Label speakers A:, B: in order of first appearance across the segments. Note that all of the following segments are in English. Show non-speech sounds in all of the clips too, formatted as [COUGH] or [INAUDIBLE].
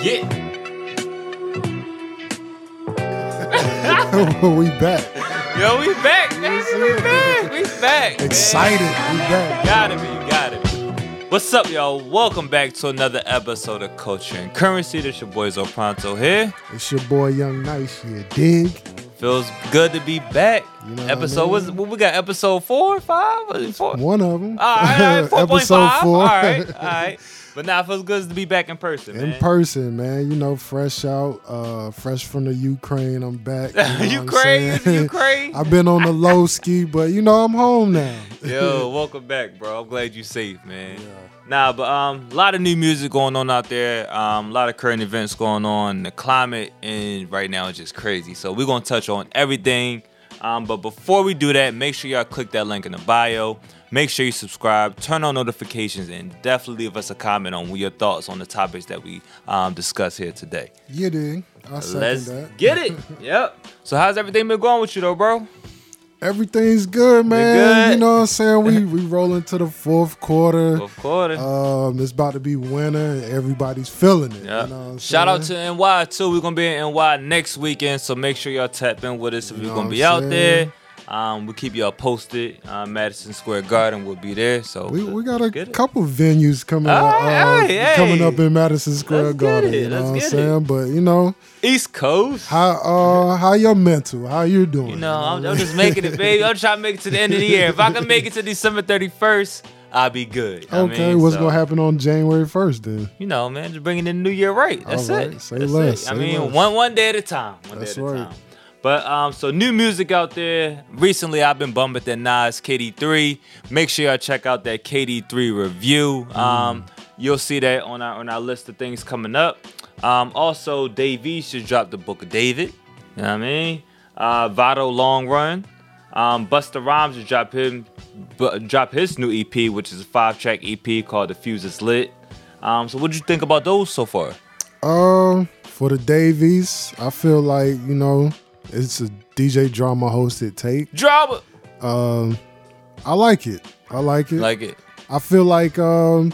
A: Yeah. [LAUGHS]
B: we back.
A: Yo, we back, man. We back. We back. man.
B: Excited. We back.
A: Gotta be, gotta be. What's up, y'all? Welcome back to another episode of Culture and Currency. This your boy Zo Pronto here.
B: It's your boy Young Nice here. Dig.
A: Feels good to be back.
B: You know what I
A: episode
B: mean?
A: was what we got? Episode four, five, four?
B: One of them.
A: All right, all right, [LAUGHS] four point
B: Episode
A: five.
B: four.
A: All right, all right. [LAUGHS] But now it feels good to be back in person,
B: In
A: man.
B: person, man. You know, fresh out, uh, fresh from the Ukraine. I'm back. You, [LAUGHS] know
A: Ukraine. [LAUGHS] Ukraine.
B: I've been on the low ski, but you know, I'm home now. [LAUGHS]
A: Yo, welcome back, bro. I'm glad you safe, man. Nah, but um, a lot of new music going on out there. Um, a lot of current events going on. The climate and right now is just crazy. So we're gonna touch on everything. Um, but before we do that, make sure y'all click that link in the bio. Make sure you subscribe, turn on notifications, and definitely leave us a comment on your thoughts on the topics that we um, discuss here today.
B: I second
A: Let's
B: that.
A: get it. [LAUGHS] yep. So how's everything been going with you though, bro?
B: Everything's good, man.
A: good?
B: You know what I'm saying? We [LAUGHS] we roll into the fourth quarter.
A: Fourth quarter.
B: Um, it's about to be winter. Everybody's feeling it.
A: Yeah.
B: You know what I'm
A: Shout out to NY too. We're gonna be in NY next weekend, so make sure y'all tap in with us if
B: You know
A: gonna be out there. Um, we'll keep y'all posted. Uh, Madison Square Garden will be there. So
B: We, we got a
A: it.
B: couple venues coming up,
A: right,
B: uh,
A: hey,
B: coming up in Madison Square
A: Let's
B: Garden.
A: it,
B: You know what I'm saying? But you know
A: East Coast.
B: how uh how your mental? How you doing?
A: You know, I'm, I'm just making it, baby. I'm trying to make it to the end of the year. If I can make it to December 31st, I'll be good. I
B: okay,
A: mean,
B: what's
A: so,
B: gonna happen on January first then?
A: You know, man, just bringing in the new year right. That's
B: All
A: it.
B: say
A: That's
B: less,
A: it. I mean,
B: less.
A: one one day at a time. One
B: That's
A: day at a
B: right.
A: time. But um, so new music out there. Recently, I've been bumping that Nas KD3. Make sure y'all check out that KD3 review.
B: Mm.
A: Um, you'll see that on our on our list of things coming up. Um, also, Dave East just dropped the Book of David. You know what I mean? Uh, Vado Long Run. Um, Busta Rhymes just dropped him bu- dropped his new EP, which is a five track EP called The Fuse is Lit. Um, so what did you think about those so far?
B: Um, for the Dave East, I feel like you know it's a DJ drama hosted tape.
A: Drama.
B: Um, I like it. I like it.
A: Like it.
B: I feel like um,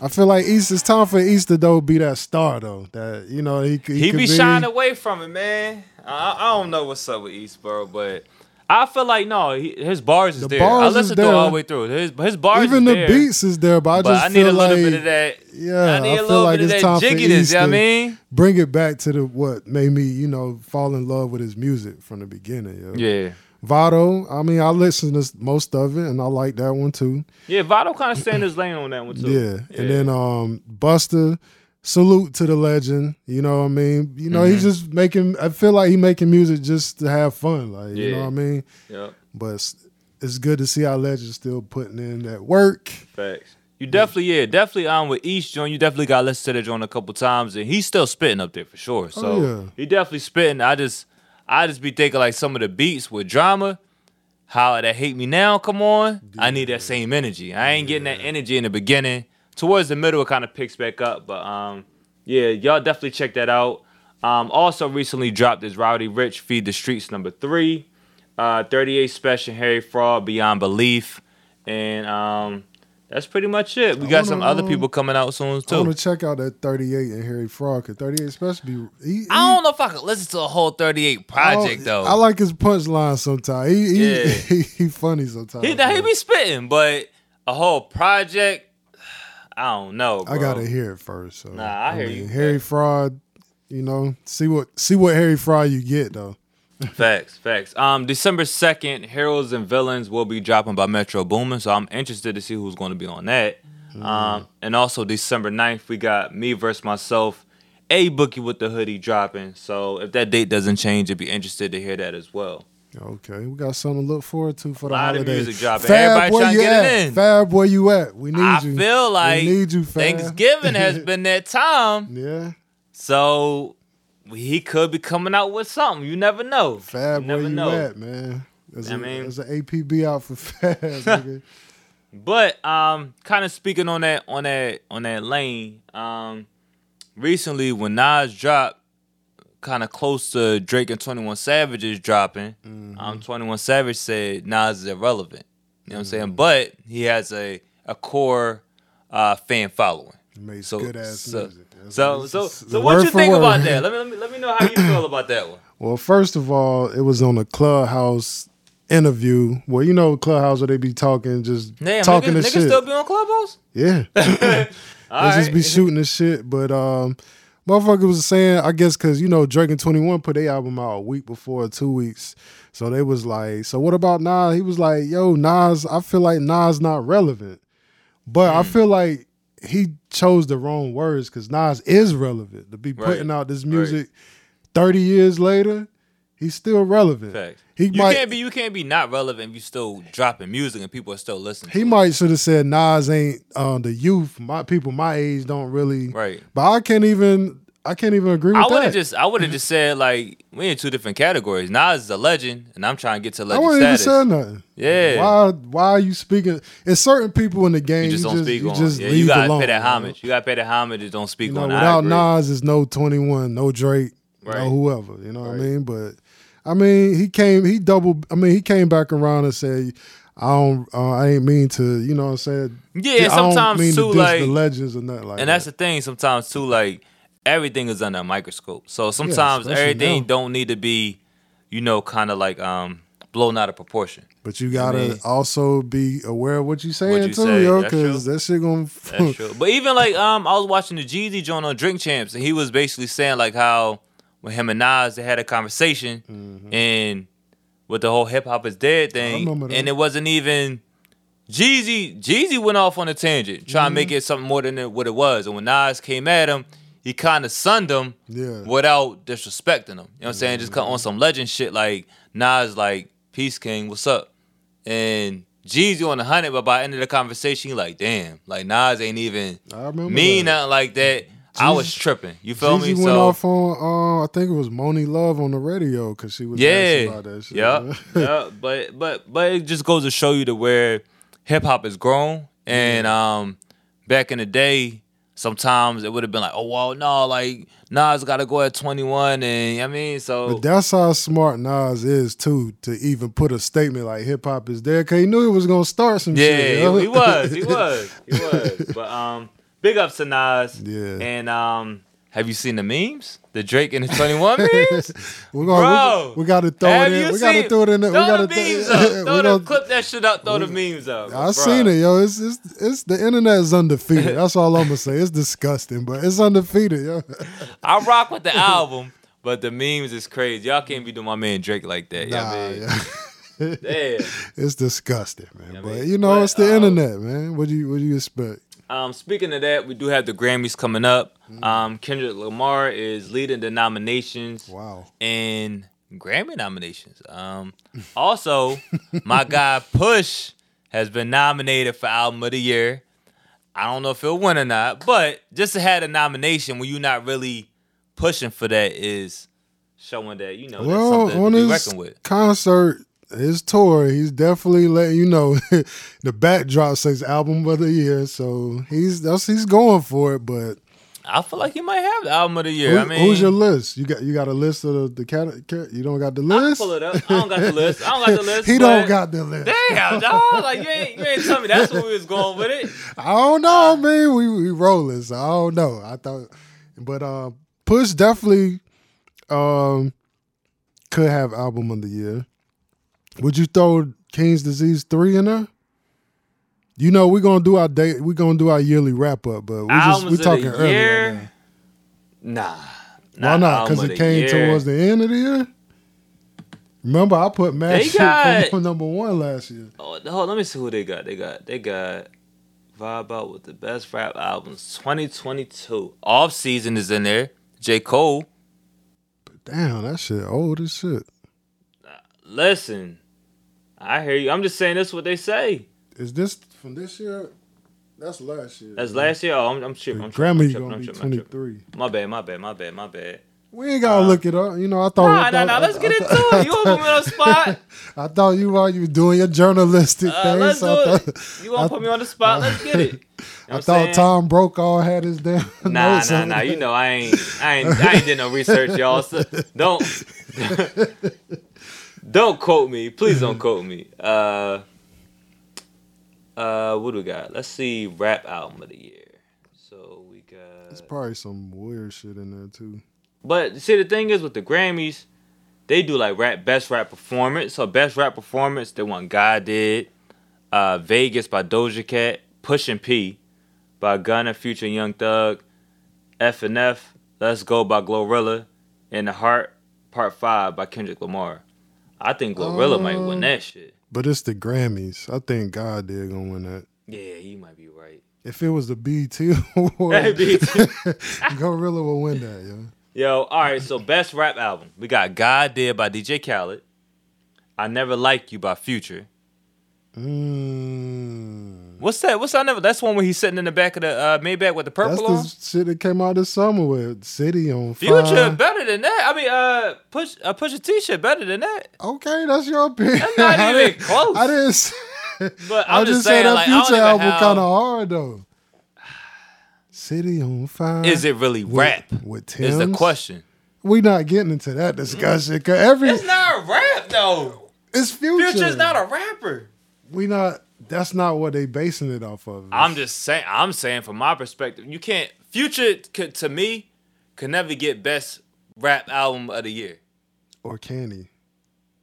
B: I feel like East. It's time for East to though be that star though. That you know he could-
A: He,
B: could
A: be shying away from it, man. I, I don't know what's up with East, bro, but I feel like no, he, his bars is
B: The
A: there.
B: bars
A: I
B: is
A: listened to it all the way through. His his bars is there.
B: Even the
A: there,
B: beats is there, but I
A: but
B: just
A: I need
B: feel
A: a little
B: like
A: bit of that.
B: yeah,
A: I need
B: I
A: a little
B: like
A: bit of that jigginess. You know what I mean?
B: bring it back to the what made me you know fall in love with his music from the beginning. Yo.
A: Yeah,
B: Vado, I mean, I listened to most of it, and I like that one too.
A: yeah. Vado kind of staying his lane on that one too.
B: Yeah. And then um Busta, salute to the legend. You know what I mean? You know,
A: Mm-hmm.
B: he's just making I feel like he making music just to have fun. Like, you know what I mean?
A: Yep.
B: But it's, it's good to see our legend still putting in that work.
A: Facts. You definitely, yeah, definitely on with East Joint. You definitely got to listen to that joint a couple times, and he's still spitting up there for sure. So
B: Oh, yeah.
A: he definitely spitting. I just, I just be thinking like some of the beats with drama, how that hate me now. Come on, I need that same energy. I ain't getting that energy in the beginning. Towards the middle, it kind of picks back up. But um, yeah, y'all definitely check that out. Um, also recently dropped is Roddy Ricch Feed the Streets number three, uh, 38 Spesh Harry Fraud Beyond Belief, and um, that's pretty much it. We got
B: wanna,
A: some other
B: um,
A: people coming out soon too.
B: I
A: too.
B: want to check out that 38 and Harry Fraud because 38 supposed to be. He, he-
A: I don't know if I could listen to a whole 38 project
B: I-
A: though.
B: I like his punchline sometimes. He he,
A: Yeah.
B: he, [LAUGHS] he funny sometimes.
A: he, he
B: bro.
A: be spitting, but a whole project, I don't know. Bro.
B: I gotta hear it first. So
A: Nah, I hear you.
B: Harry Fraud, you know, see what see what Harry Fraud you get though. [LAUGHS]
A: Facts, facts. Um, December second, Heroes and Villains will be dropping by Metro Boomin, so I'm interested to see who's going to be on that. Um, and also December 9th, we got me versus myself, a Boogie with the hoodie dropping. So if that date doesn't change, I'd be interested to hear that as well.
B: Okay, we got something to look forward to for the
A: Lot of
B: holidays.
A: music dropping.
B: Fab,
A: Everybody
B: where
A: trying to get it in.
B: Fab, where you at? We need
A: I
B: you.
A: I feel like
B: we need you, Fab.
A: Thanksgiving has [LAUGHS] been that time,
B: Yeah,
A: so he could be coming out with something. You never know.
B: Fab,
A: you
B: where you
A: know.
B: at, man? There's,
A: I
B: a,
A: mean-
B: there's an APB out for [LAUGHS] Fab. nigga.
A: But um, kind of speaking on that on that on that lane, um, recently when Nas dropped, kind of close to Drake and Twenty One Savage's dropping, um, Twenty One Savage said Nas is irrelevant. You know what I'm saying? But he has a a core uh, fan following.
B: He makes
A: So-
B: good ass
A: so-
B: music. That's-
A: So
B: that's-
A: so so what you think
B: word.
A: about that? Let me, let me let me know how you feel about that one. [CLEARS THROAT]
B: Well, first of all, it was on a clubhouse interview Well, you know clubhouse where they be talking, just
A: Damn,
B: talking
A: niggas,
B: the
A: niggas
B: shit.
A: still be on Clubhouse?
B: yeah, [LAUGHS] they just be shooting the shit. But um, motherfucker was saying, I guess because you know Drake and Twenty One put their album out a week before, two weeks. So they was like, so what about Nas? He was like, yo, Nas, I feel like Nas not relevant, but
A: Hmm.
B: I feel like he chose the wrong words because Nas is relevant to be
A: Right.
B: putting out this music thirty years later. He's still relevant.
A: Facts.
B: He
A: you
B: might
A: can't be you can't be not relevant if you still dropping music and people are still listening.
B: he might should have said Nas ain't uh, the youth. My people my age don't really.
A: Right.
B: But I can't even I can't even agree with
A: I would
B: that.
A: have just I would have just said like we in two different categories. Nas is a legend, and I'm trying to get to
B: I
A: legend
B: wouldn't even
A: status.
B: say nothing.
A: Yeah.
B: Why why are you speaking? It's certain people in the game.
A: You just don't speak
B: you
A: on.
B: just
A: yeah,
B: leave
A: you gotta
B: alone,
A: pay that
B: you know?
A: homage. You gotta pay that homage. and don't speak
B: You know,
A: on.
B: Without. Nas, is no Twenty One, no Drake,
A: Right.
B: no whoever. You know what I mean? But I mean, he came. He double. I mean, he came back around and said. I don't. Uh, I ain't mean to. You know what I'm saying?
A: Yeah,
B: I
A: sometimes
B: mean
A: too,
B: to
A: like-
B: the legends or nothing like
A: and
B: that.
A: that's the thing. Sometimes too, like everything is under a microscope. So sometimes
B: especially
A: everything
B: now.
A: don't need to be, you know, kind of like um blown out of proportion.
B: But you gotta
A: mean?
B: also be aware of what you saying
A: you
B: too,
A: say,
B: yo, because that shit gonna.
A: That's true. [LAUGHS] But even like um, I was watching the Jeezy joint on Drink Champs, and he was basically saying like how when him and Nas they had a conversation, and with the whole hip hop is dead thing, and it wasn't even Jeezy. Jeezy went off on a tangent, trying to make
B: Mm-hmm.
A: it something more than what it was, and when Nas came at him, he kind of sunned him
B: Yeah.
A: without disrespecting him. You know what I'm saying? Just cut on some legend shit like Nas like Peace King, what's up? And Jeezy on the hundred, but by the end of the conversation, he like, damn, like Nas ain't even mean
B: that.
A: nothing like that. I was tripping. You feel
B: Jeezy
A: me?
B: went
A: So
B: off on, uh, I think it was Monie Love on the radio because she was
A: yeah,
B: about that shit.
A: yeah, [LAUGHS] yeah. But but but it just goes to show you to where hip hop has grown. And um, back in the day, sometimes it would have been like, oh well, no, like Nas got to go at 21, and I mean, so
B: But that's how smart Nas is too to even put a statement like hip hop is there because he knew he was gonna start some
A: Yeah,
B: shit.
A: he, he was, he [LAUGHS] was, he was. But um, big ups to Nas.
B: Yeah.
A: And um, have you seen the memes? The Drake and the Twenty One [LAUGHS] memes?
B: We're gonna,
A: Bro,
B: we, we gotta throw it in. We gotta throw it in. We
A: Throw
B: gotta
A: the memes [LAUGHS] up. Throw the,
B: gonna-
A: clip that shit up. Throw the memes up.
B: I seen it, yo. It's, it's it's the internet is undefeated. That's all I'm gonna say. It's disgusting, but it's undefeated, yo. [LAUGHS]
A: I rock with the album, but the memes is crazy. Y'all can't be doing my man Drake like that.
B: Nah,
A: yeah, man.
B: yeah.
A: Damn.
B: it's disgusting, man.
A: Yeah,
B: but
A: man.
B: you know,
A: But,
B: it's the
A: um,
B: internet, man. What do you what do you expect?
A: Um, speaking of that, we do have the Grammys coming up.
B: Mm.
A: Um, Kendrick Lamar is leading the nominations.
B: Wow.
A: and Grammy nominations. Um, [LAUGHS] also, my guy Push has been nominated for Album of the Year. I don't know if he'll win or not, but just to have a nomination when you're not really pushing for that is showing that you know that's
B: Well,
A: something
B: on
A: to be
B: his
A: reckoned with.
B: concert, his tour, he's definitely letting you know [LAUGHS] the backdrop says album of the year. So he's that's he's going for it. But
A: I feel like he might have the Album of the Year.
B: who-
A: I mean,
B: who's your list? You got you got a list of the, the You don't got the
A: I
B: list.
A: pull it up. I don't got the list. I don't got the [LAUGHS] list.
B: he don't got the list.
A: Damn, dog! Like you ain't you ain't tell me that's where we was going with it. [LAUGHS]
B: I don't know. I mean, we we rolling, so I don't know. I thought, but uh, Push definitely um could have album of the year. Would you throw King's Disease three in there? You know, we're gonna do our day. We're gonna do our yearly wrap up, but we just we talking
A: year?
B: right
A: Nah.
B: now. Why not? Because it came
A: year.
B: towards the end of the year. Remember, I put Mad Shit
A: got-
B: for [LAUGHS] number one last year.
A: Oh, hold let me see who they got. They got they got Vibe Out with the best rap albums 2022. Off season is in there. J. Cole.
B: But damn, that shit old as shit.
A: Listen, I hear you. I'm just saying this what they say.
B: Is this from this year? That's last year.
A: That's last year. Oh, I'm, I'm tripping. I'm
B: The
A: tripping. I'm
B: Grammy
A: tripping,
B: gonna
A: I'm
B: be
A: tripping, I'm
B: twenty
A: tripping.
B: three.
A: My bad, my bad, my bad, my bad.
B: We ain't gotta look it up. You know, I thought.
A: Nah,
B: I
A: nah,
B: thought-
A: nah. Let's
B: I-
A: get
B: I
A: into
B: thought-
A: it. You put me on the spot? [LAUGHS]
B: I thought you while you were doing your journalistic
A: Uh,
B: thing.
A: let's do
B: so I
A: it.
B: thought,
A: You want to put me on the spot? Let's get it. [LAUGHS] You know
B: I thought
A: saying?
B: Tom Brokaw had his damn. [LAUGHS]
A: Nah, nah, nah. You know I ain't, I ain't, I ain't did no research, y'all. So don't, don't quote me. Please don't [LAUGHS] quote me. Uh, uh, what do we got? Let's see. Rap album of the year. So we got.
B: It's probably some weird shit in there too.
A: But see, the thing is with the Grammys, they do like rap best rap performance. So best rap performance, they want God did, uh, Vegas by Doja Cat, Pushin' P by Gunna, Future, Young Thug, F and F, Let's Go by Glorilla, and The Heart Part Five by Kendrick Lamar. I think Glorilla might win
B: Um,
A: that shit.
B: But it's the Grammys. I think God did gonna win that.
A: Yeah, you might be right.
B: If it was the BET award,
A: Hey, [LAUGHS] [LAUGHS]
B: Glorilla will win that, yo.
A: Yo, all right. So best rap album, we got God Did by DJ Khaled, I Never Like You by Future.
B: Mm.
A: What's that? What's that? Never. That's one where he's sitting in the back of the uh, Maybach with the purple.
B: That's the
A: on.
B: shit that came out this summer with City on Fire.
A: Future better than that. I mean, uh, push uh, push a t-shirt better than that.
B: Okay, that's your opinion.
A: That's not [LAUGHS]
B: I
A: even
B: didn't-
A: close.
B: I didn't. Say,
A: But
B: I
A: I'm
B: just
A: just
B: said
A: saying,
B: that
A: like,
B: Future album kind of hard though. City on Fire.
A: Is it really
B: with,
A: rap?
B: With
A: Is the question.
B: We not getting into that discussion. Cause every
A: It's not a rap though.
B: it's Future.
A: Future's not a rapper.
B: we not. That's not what they basing it off of.
A: I'm just saying. I'm saying from my perspective, you can't. Future could, to me could never get best rap album of the year.
B: or can he?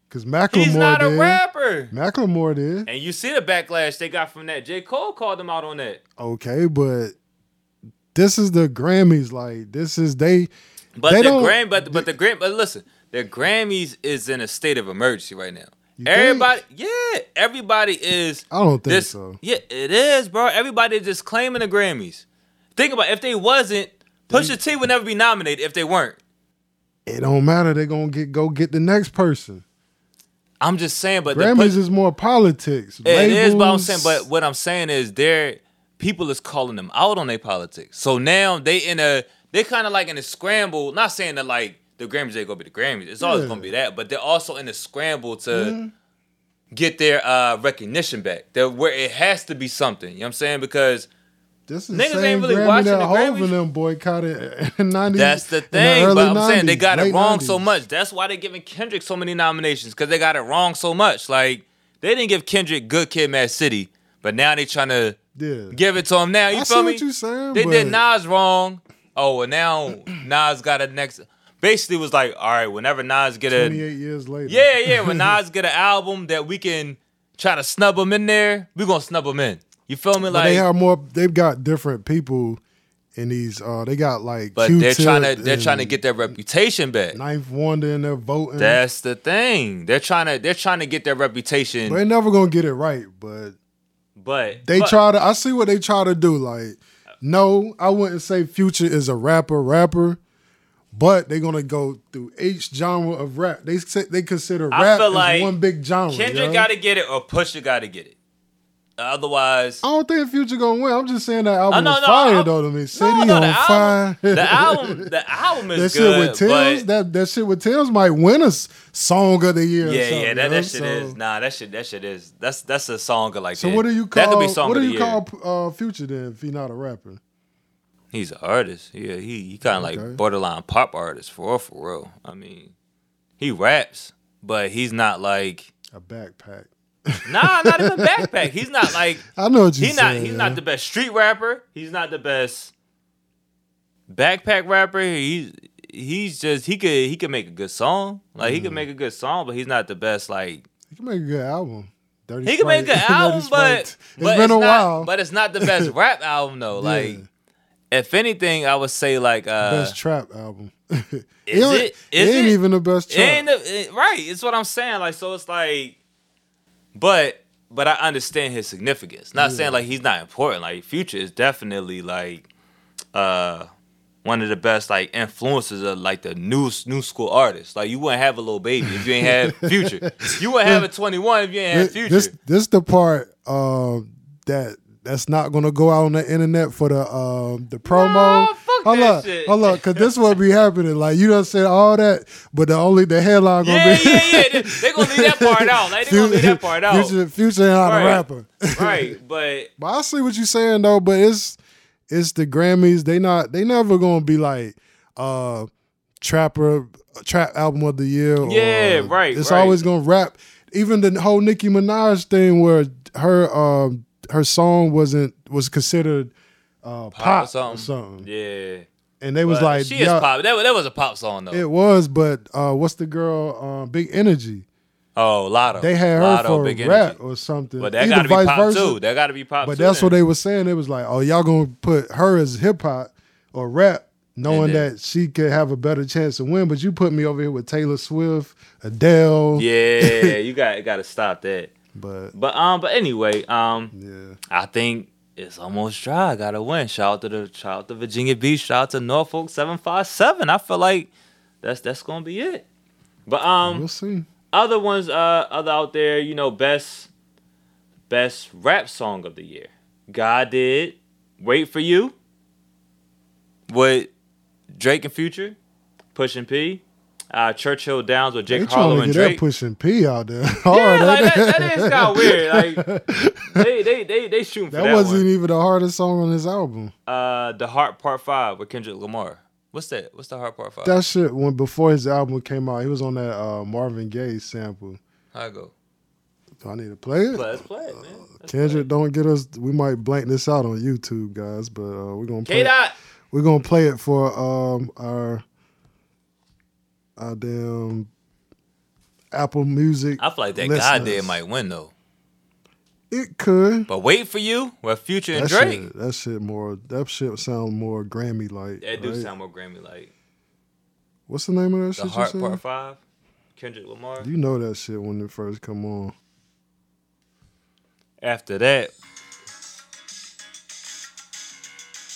B: Because Macklemore
A: He's not a
B: did.
A: rapper.
B: Macklemore did.
A: And you see the backlash they got from that. J. Cole called them out on that.
B: Okay, but this is the Grammys. Like this is they.
A: But
B: They
A: the
B: don't-
A: Gram, but but the Gram, but listen, the Grammys is in a state of emergency right now.
B: You think?
A: everybody, yeah, everybody is.
B: I don't think
A: this,
B: so.
A: Yeah, it is, bro. Everybody is just claiming the Grammys. Think about it, if they wasn't, Pusha T would never be nominated if they weren't.
B: It don't matter. They're gonna get go get the next person.
A: I'm just saying, but
B: Grammys
A: Push-
B: is more politics.
A: it is. But I'm saying, but what I'm saying is, there people is calling them out on their politics. So now they in a they kind of like in a scramble. Not saying that like the Grammys ain't gonna be the Grammys. It's always
B: Yeah.
A: gonna be that. But they're also in a scramble to
B: Mhm.
A: get their uh, recognition back. They're, where it has to be something. You know what I'm saying? Because
B: This is
A: Niggas ain't really
B: Grammy
A: watching
B: that
A: the Grammys.
B: them boycotted in 90s.
A: that's the
B: in
A: thing.
B: early
A: but I'm saying they got it wrong so much. That's why they're giving Kendrick so many nominations because they got it wrong so much. Like they didn't give Kendrick Good Kid, Mad City, but now they trying to
B: Yeah.
A: give it to him now. You
B: I see
A: feel me?
B: saying.
A: They
B: but
A: did Nas wrong. Oh, and now Nas got a next. Basically, was like, all right, whenever Nas get a
B: 28 years later.
A: yeah, yeah, [LAUGHS] when Nas get an album that we can try to snub him in there, we're gonna snub him in. You feel me?
B: But
A: Like,
B: they have more. They've got different people in these. uh They got like.
A: but they're trying to they're trying to get their reputation back.
B: Ninth Wonder in their voting.
A: That's the thing. They're trying to they're trying to get their reputation.
B: But they never gonna get it right. But
A: but
B: they
A: but-
B: try to. I see what they try to do. Like, no, I wouldn't say Future is a rapper. Rapper. But they're gonna go through each genre of rap. They say, they consider
A: I
B: rap as
A: like
B: one big genre.
A: Kendrick
B: yo.
A: got to get it or Pusha got to get it. Otherwise,
B: I don't think Future gonna win. I'm just saying that album
A: Oh, no,
B: was
A: no,
B: fire though to me. City
A: no, no,
B: on
A: the
B: fire.
A: album, the album, the album [LAUGHS]
B: that
A: is
B: shit
A: good.
B: with Tems,
A: but
B: that that shit with Tems might win us song of the year. or
A: yeah, yeah, that, that shit
B: So-
A: is nah, that shit, that shit is that's that's a song of like
B: So
A: that.
B: what do you
A: That
B: call?
A: could be song
B: what
A: of
B: do you call uh, Future then if he not a rapper?
A: He's an artist. Yeah, he he kind of
B: Okay.
A: like borderline pop artist for real, for real. I mean, he raps, but he's not like
B: A backpack.
A: nah, not even backpack. He's not like [LAUGHS]
B: I know what you
A: he not he's
B: yeah.
A: not the best street rapper. He's not the best backpack rapper. He's he's just he could he could make a good song. Like he
B: Mm-hmm.
A: could make a good song, but he's not the best like
B: He can make a good album. Dirty
A: he can make a good [LAUGHS] album, but but
B: it's been a
A: not,
B: while.
A: But it's not the best [LAUGHS] rap album though. Like
B: Yeah.
A: If anything, I would say like uh
B: best trap album. [LAUGHS]
A: is
B: ain't-
A: it? Is
B: ain't
A: it?
B: even the best
A: It
B: trap.
A: ain't the- it- right. It's what I'm saying. Like, so it's like, but but I understand his significance. Not
B: Yeah.
A: saying like he's not important. Like Future is definitely like uh one of the best like influences of like the new new school artists. Like you wouldn't have a little baby if you ain't have [LAUGHS] Future. You wouldn't have a 21 if you ain't have Future.
B: This this the part uh, that that's not gonna go out on the internet for the um the promo.
A: Fuck
B: hold
A: that
B: up,
A: shit.
B: hold up, cause this what be happening. Like you done said all that, but the only the headline gonna
A: yeah,
B: be
A: yeah, yeah. They, they gonna leave that part out. Like they gonna leave that part out.
B: Future, Future ain't
A: Right.
B: a rapper.
A: Right, but [LAUGHS]
B: But I see what you're saying though. But it's it's the Grammys. They not they never gonna be like uh trapper trap album of the year. or-
A: Yeah, right,
B: It's
A: right.
B: always gonna rap. Even the whole Nicki Minaj thing where her um her song wasn't was considered uh, pop,
A: Pop or
B: or
A: something.
B: something.
A: Yeah.
B: And they was like,
A: she is pop. That, that was a pop song though.
B: It was, but uh, what's the girl? Uh, Big Energy.
A: oh, Lotto.
B: They had her
A: Lotto,
B: for
A: Big
B: rap
A: Energy.
B: or something.
A: But that gotta be pop
B: versa.
A: too. That gotta be pop
B: But that's what they were saying. It was like, oh, y'all gonna put her as hip hop or rap, knowing
A: then-
B: that she could have a better chance to win. But you put me over here with Taylor Swift, Adele.
A: Yeah, [LAUGHS] you got got to stop that.
B: But
A: But um, but anyway, um,
B: yeah,
A: I think it's almost dry. I gotta win. Shout out to the shout out to Virginia Beach. Shout out to Norfolk seven five seven. I feel like that's that's gonna be it. But um,
B: we'll see.
A: other ones uh other out there, you know, best best rap song of the year. God did Wait for You with Drake and Future, Pushing P, uh Churchill Downs with
B: They
A: Jack
B: trying
A: Harlow
B: to
A: and
B: get that
A: Drake.
B: pushing P out there. [LAUGHS]
A: Yeah, like that, that is kind of weird. Like [LAUGHS] they they they they shooting for
B: that,
A: that,
B: wasn't
A: one.
B: even the hardest song on his album.
A: Uh, the Heart Part Five with Kendrick Lamar. What's that? What's the Heart Part Five?
B: That shit when before his album came out, he was on that uh, Marvin Gaye sample.
A: How I go?
B: Do I need to play it?
A: Let's play it, man. Let's
B: Kendrick, don't get us. We might blank this out on YouTube, guys, but uh, we're gonna
A: play
B: play.
A: it.
B: We're gonna play it for um our our damn Apple Music.
A: I feel like that
B: listeners.
A: God did might win though.
B: It could.
A: But wait for you with Future and
B: That
A: Drake.
B: shit, that shit more. That shit sound more Grammy like.
A: That do
B: right?
A: sound more Grammy like.
B: What's the name of that
A: The
B: shit?
A: Heart
B: you
A: Part? Five, Kendrick Lamar.
B: You know that shit when it first come on.
A: After that,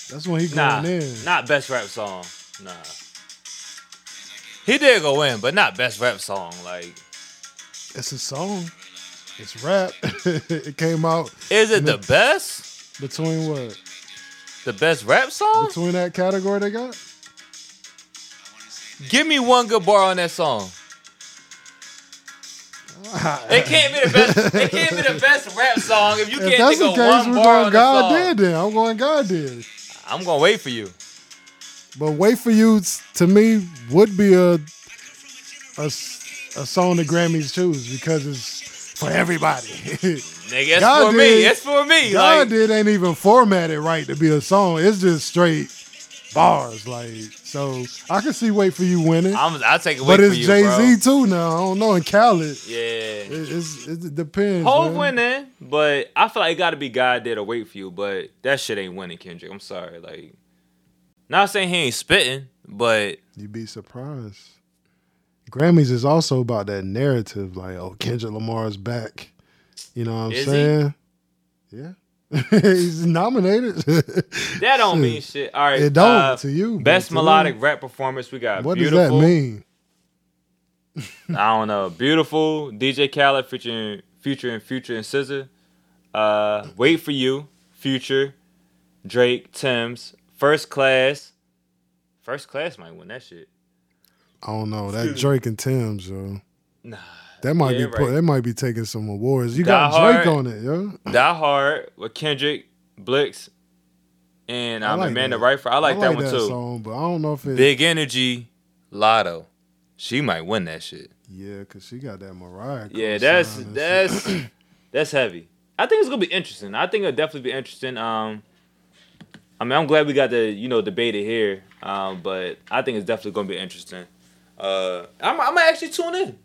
B: That's when he going
A: nah,
B: in.
A: not best rap song. Nah. He did go in, but not best rap song. Like,
B: It's a song. It's rap. [LAUGHS] it came out
A: is it the best?
B: between what?
A: The best rap song?
B: Between that category they got?
A: Give me one good bar on that song. [LAUGHS] It can't be the best. It can't be the best rap song if you
B: If
A: can't
B: that's
A: think
B: the
A: of
B: case,
A: one bar on
B: going
A: the
B: God
A: song.
B: did then. I'm going God did.
A: I'm gonna wait for you.
B: But Wait For You, to me, would be a a song the Grammys choose because it's for everybody. [LAUGHS]
A: Nigga, it's
B: God
A: for me. It's for me.
B: God
A: like,
B: did ain't even formatted right to be a song. It's just straight bars. Like, so I can see Wait For You winning.
A: I'm, I'll take a wait
B: but it's Jay Z too now. I don't know. And Khaled.
A: Yeah.
B: It, it's, it depends.
A: Hove
B: man.
A: winning, but I feel like it gotta be God did or wait for you, but that shit ain't winning, Kendrick. I'm sorry. Like, not saying he ain't spitting, but
B: You'd be surprised. Grammys is also about that narrative, like, oh, Kendrick Lamar's back. You know what I'm
A: Is he?
B: saying? Yeah. [LAUGHS] He's nominated.
A: that don't mean shit. All right.
B: It don't
A: uh,
B: to you.
A: Best
B: to
A: melodic
B: me,
A: rap performance. We got
B: What
A: beautiful.
B: does that mean?
A: I don't know. Beautiful. DJ Khaled featuring Future and Future and SZA. Uh, Wait for You. Future. Drake. Tems. First Class. First Class might win that shit.
B: I don't know. That Drake and Tems, yo.
A: Nah.
B: That might
A: Yeah,
B: be
A: right.
B: that might be taking some awards. You
A: Die
B: got Drake
A: Hard.
B: on it, yo.
A: Die Hard with Kendrick, Blxst, and
B: I
A: um,
B: like
A: Amanda
B: that.
A: Reifer. I like that one too.
B: song, but I don't know if it's...
A: Big Energy, Lotto. She might win that shit.
B: Yeah, cause she got that Mariah.
A: Yeah, that's that's that's heavy. I think it's gonna be interesting. I think it'll definitely be interesting. Um, I mean, I'm glad we got to you know debate it here. Um, but I think it's definitely gonna be interesting. Uh, I'm I'm gonna actually tune in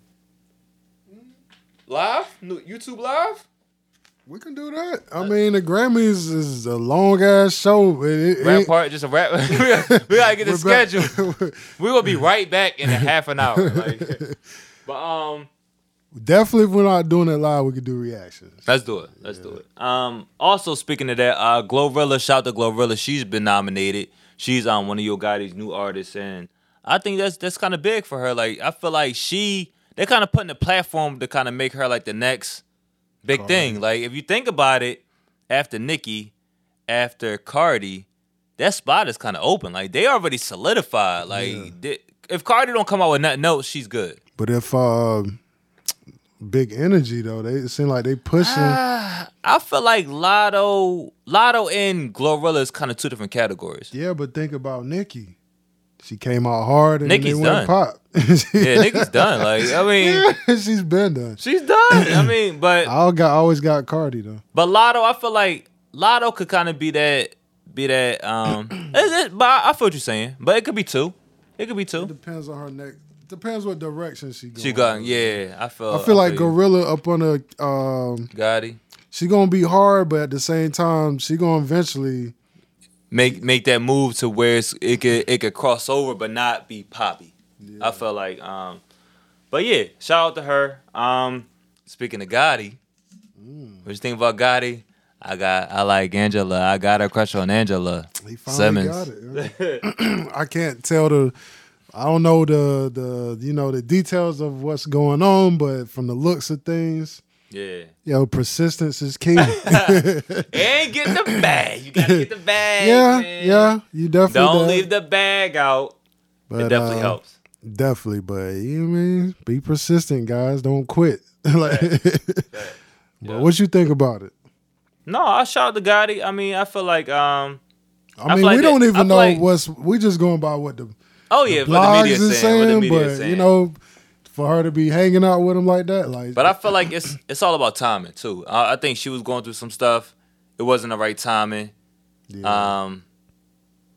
A: live, No- YouTube live.
B: We can do that. I mean, the Grammys is a long ass show. But it, it
A: Rap
B: ain't-
A: part, just a rap. [LAUGHS] we, gotta, get the schedule. We will be right back in a half an hour. Like, [LAUGHS] but um,
B: Definitely, if we're not doing it live, we could do reactions.
A: let's do it. Let's do it. Um, also speaking of that, uh, Glorilla, shout to Glorilla. She's been nominated. She's on um, one of Yo Gotti's new artists, and I think that's that's kind of big for her. Like, I feel like she they're kind of putting the platform to kind of make her like the next big
B: Cardi.
A: thing. Like, if you think about it, after Nicki, after Cardi, that spot is kind of open. Like, they already solidified. Like,
B: Yeah.
A: they- if Cardi don't come out with nothing else, she's good.
B: But if uh, big energy though, they it seem like they pushing.
A: Ah, I feel like Lotto, Lotto and Glorilla is kind of two different categories.
B: yeah, but think about Nicki. She came out hard and
A: Nicki's
B: then they went
A: done.
B: pop. [LAUGHS]
A: Yeah, Nicki's done. Like, I mean, [LAUGHS]
B: Yeah, she's been done.
A: she's done. I [LAUGHS] mean, but
B: I got always got Cardi though.
A: but Lotto, I feel like Lotto could kind of be that be that. Um, [CLEARS THROAT] it, it, but I, I feel what you're saying. But it could be two. It could be
B: It
A: two.
B: depends on her next. Depends what direction she goes.
A: She got yeah. I feel.
B: I feel like. Glorilla up on the um
A: Gotti
B: she gonna be hard, but at the same time, she gonna eventually
A: make make that move to where it's, it could it could cross over, but not be poppy. I felt like. Um, but yeah, shout out to her. Um, speaking of Gotti,
B: Mm.
A: what you think about Gotti? I got I like Angela. I got a crush on Angela
B: he finally
A: Simmons.
B: got it. [LAUGHS] yeah. [CLEARS THROAT] I can't tell the I don't know the the you know the details of what's going on, but from the looks of things,
A: Yeah.
B: yo, persistence is key. [LAUGHS] [LAUGHS]
A: And get the bag. You gotta get the bag.
B: yeah,
A: man.
B: yeah, you definitely
A: Don't leave the bag out.
B: But,
A: it definitely
B: uh,
A: helps.
B: Definitely, but you know what I mean, be persistent, guys. Don't quit. [LAUGHS] like, but
A: Yeah.
B: what you think about it?
A: No, I shout the Gotti. I mean, I feel like um.
B: I,
A: I
B: mean,
A: feel like
B: we don't
A: that-
B: even know
A: like-
B: what's. We just going by what the
A: Oh yeah, what the
B: blogs
A: media
B: is
A: saying. What the media
B: but
A: saying.
B: you know, for her to be hanging out with him like that, like.
A: But I feel like it's it's all about timing too. I, I think she was going through some stuff. It wasn't the right timing.
B: yeah.
A: Um,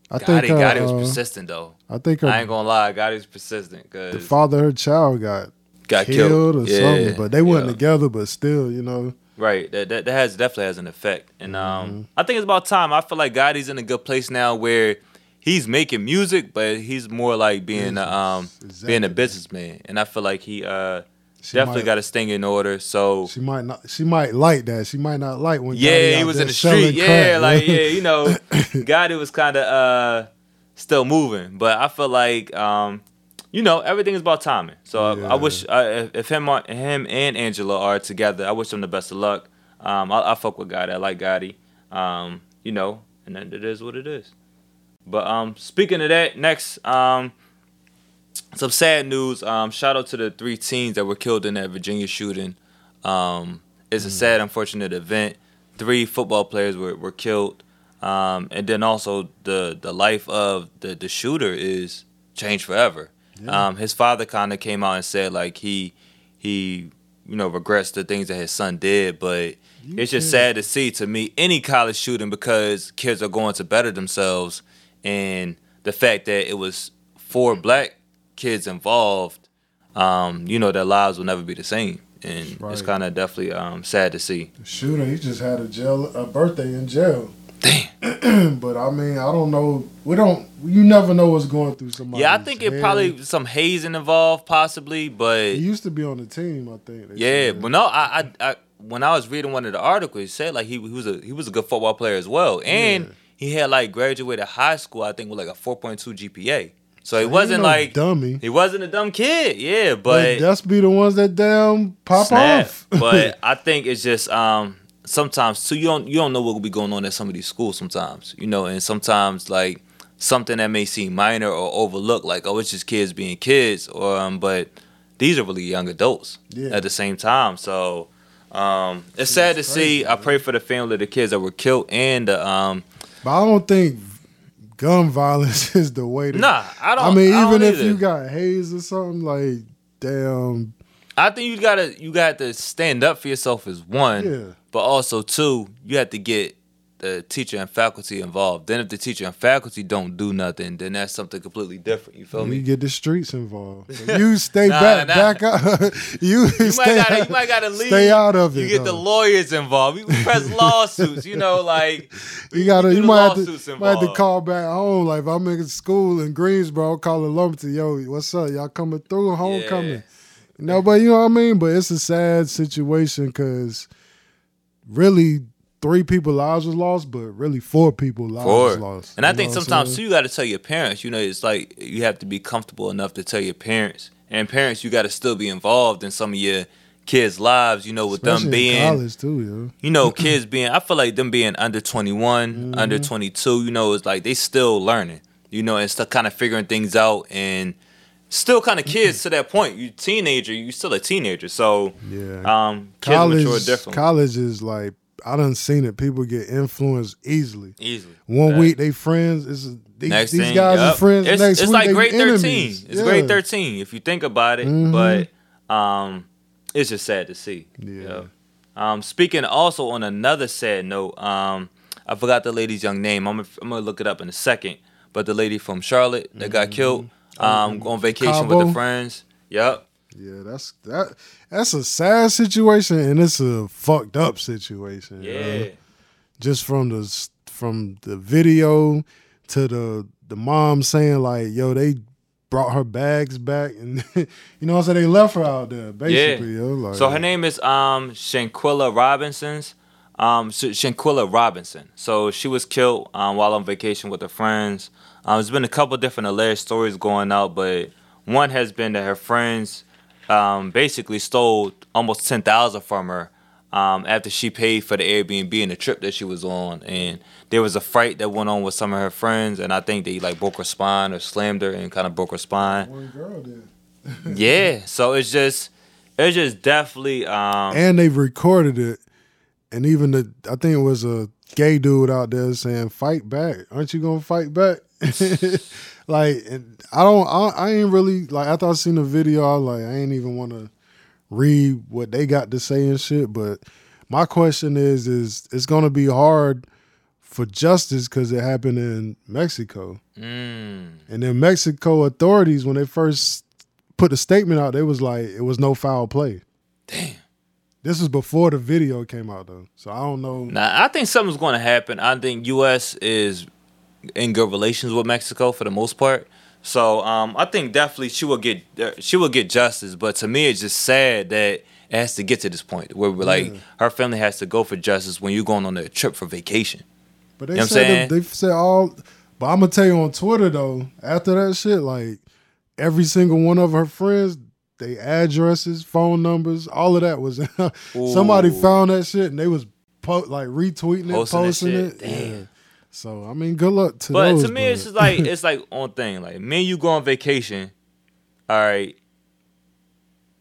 B: I
A: Gotti,
B: think uh,
A: Gotti was
B: uh,
A: persistent though.
B: I think her,
A: I ain't gonna lie, Gotti was persistent
B: Cause
A: the
B: father, of her child, got
A: got
B: killed,
A: killed,
B: or
A: Yeah,
B: something. But they weren't
A: yeah.
B: together. But still, you know,
A: Right. That, that that has definitely has an effect. And um
B: Mm-hmm.
A: I think it's about time. I feel like Gotti's in a good place now where he's making music, but he's more like being a, um
B: Business,
A: being a businessman. And I feel like he uh
B: she
A: definitely
B: might,
A: got his thing in order. So
B: She might not. She might like that. She might not like when.
A: Yeah, he was in the street. Yeah,
B: crack,
A: like yeah, you know, [COUGHS] Gotti was kind of uh still moving, but I feel like um you know everything is about timing. So I-
B: Yeah.
A: I wish uh, if, him are- him and Angela are together, I wish them the best of luck. Um, I, I fuck with Gotti. I like Gotti. Um, you know, and then it is what it is. But um, speaking of that, next um, some sad news. Um, shout out to the three teens that were killed in that Virginia shooting. Um, it's a sad, unfortunate event. Three football players were, were killed. Um, and then also the the life of the, the shooter is changed forever.
B: Yeah.
A: Um, his father kind of came out and said like he he you know regrets the things that his son did, but
B: You
A: it's just sad to see to me any college shooting because kids are going to better themselves, and the fact that it was four black kids involved, um, you know their lives will never be the same, and it's kind of definitely um, sad to see.
B: The shooter, he just had a jail a birthday in jail.
A: Damn. [CLEARS THROAT]
B: but I mean, I don't know. We don't. You never know what's going through somebody.
A: Yeah, I think it probably some hazing involved, possibly, but
B: He used to be on the team. I think.
A: Yeah, but no, I, I, I, when I was reading one of the articles, it said like he, he was a he was a good football player as well, and
B: Yeah.
A: He had like graduated high school, I think, with like a four point two GPA. So he wasn't
B: no
A: like
B: dummy.
A: he wasn't a dumb kid, yeah,
B: But
A: but
B: that's be the ones that damn pop
A: snap.
B: off.
A: but [LAUGHS] I think it's just um sometimes too you don't you don't know what will be going on at some of these schools sometimes, you know, and sometimes like something that may seem minor or overlooked, like oh it's just kids being kids, or um, but these are really young adults
B: Yeah.
A: at the same time. So um, it's sad to see.
B: crazy,
A: I pray for the family of the kids that were killed and the um.
B: But I don't think gun violence [LAUGHS] is the way to.
A: Nah, I don't.
B: I mean,
A: don't
B: even if
A: either.
B: you got haze or something, like damn,
A: I think you gotta you got to stand up for yourself as one,
B: yeah,
A: but also two, you have to get the teacher and faculty involved. Then if the teacher and faculty don't do nothing, then that's something completely different. You feel
B: you
A: me?
B: get the streets involved. [LAUGHS] You stay
A: Nah,
B: back,
A: nah.
B: back out. [LAUGHS] you
A: You
B: stay
A: might gotta
B: out,
A: you might gotta leave.
B: stay out of it.
A: You get the lawyers involved. We press [LAUGHS] lawsuits. You know, like we-
B: You gotta. You might have, to, might have to call back home. Like if I'm in school in Greensboro, I'm calling Lumberton. Yo, what's up? Y'all coming through? Homecoming.
A: Yeah.
B: You know, but you know what I mean. But it's a sad situation because really three people lives was lost, but really four people lives was lost.
A: And I think
B: know what I'm
A: sometimes too, you got to tell your parents. You know, it's like you have to be comfortable enough to tell your parents. And parents, you got to still be involved in some of your kids' lives. You know, with
B: Especially
A: them
B: in
A: being,
B: college too,
A: you know, [CLEARS THROAT] kids being. I feel like them being under twenty
B: Mm-hmm.
A: under twenty two. You know, it's like they still learning. You know, and still kind of figuring things out and. Still kind of kids to that point. You teenager, you still a teenager. So
B: yeah. Yeah.
A: um
B: college, college is like I done seen it. People get influenced easily.
A: Easily.
B: One
A: Right.
B: week they friends. Is these,
A: Next
B: these
A: thing,
B: guys are friends.
A: It's,
B: next
A: it's
B: week
A: like grade
B: enemies.
A: thirteen. It's
B: Yeah.
A: grade thirteen if you think about it.
B: Mhm.
A: But um, it's just sad to see.
B: Yeah.
A: you know. Um, speaking also on another sad note, um, I forgot the lady's young name. I'm gonna, I'm gonna look it up in a second. But the lady from Charlotte that got killed um, on vacation with
B: Cabo?
A: the friends. Yep.
B: Yeah, that's that. That's a sad situation, and it's a fucked up situation.
A: Yeah.
B: just from the from the video to the the mom saying like, "Yo, they brought her bags back," and [LAUGHS] you know, what I'm they left her out there basically. Yo, like,
A: So her name is um Shanquella Robinson's. Um, Shanquella Robinson. So she was killed um, while on vacation with her friends. Um, there's been a couple different alleged stories going out, but one has been that her friends um, basically stole almost ten thousand from her um, after she paid for the Airbnb and the trip that she was on. And there was a fight that went on with some of her friends, and I think they like broke her spine or slammed her and kind of broke her spine.
B: one girl did. [LAUGHS] [LAUGHS]
A: yeah, so it's just it's just definitely um,
B: and they've recorded it, and even the I think it was a gay dude out there saying, "Fight back! Aren't you gonna fight back?" [LAUGHS] like, I don't, I, I ain't really like after I seen the video, I was like, I ain't even want to read what they got to say and shit. But my question is, is it's gonna be hard for justice because it happened in Mexico,
A: mm,
B: and then Mexico authorities when they first put the statement out, they was like, it was no foul play.
A: damn.
B: This was before the video came out though, so I don't know.
A: Now I think something's going to happen. I think U.S. is in good relations with Mexico for the most part. So um, I think definitely she will get uh, she will get justice. But to me, it's just sad that it has to get to this point where we're like
B: Yeah.
A: her family has to go for justice when you're going on a trip for vacation.
B: But they
A: You know what I'm
B: said
A: saying?
B: they said all. But I'm gonna tell you on Twitter though, after that shit, like every single one of her friends, they addresses, phone numbers, all of that was. [LAUGHS] somebody found that shit and they was po- like retweeting it,
A: posting
B: it.
A: Damn.
B: Yeah. So I mean, good luck to you.
A: But
B: those.
A: to me, it's just like [LAUGHS] it's like on thing. Like me and you go on vacation. All right.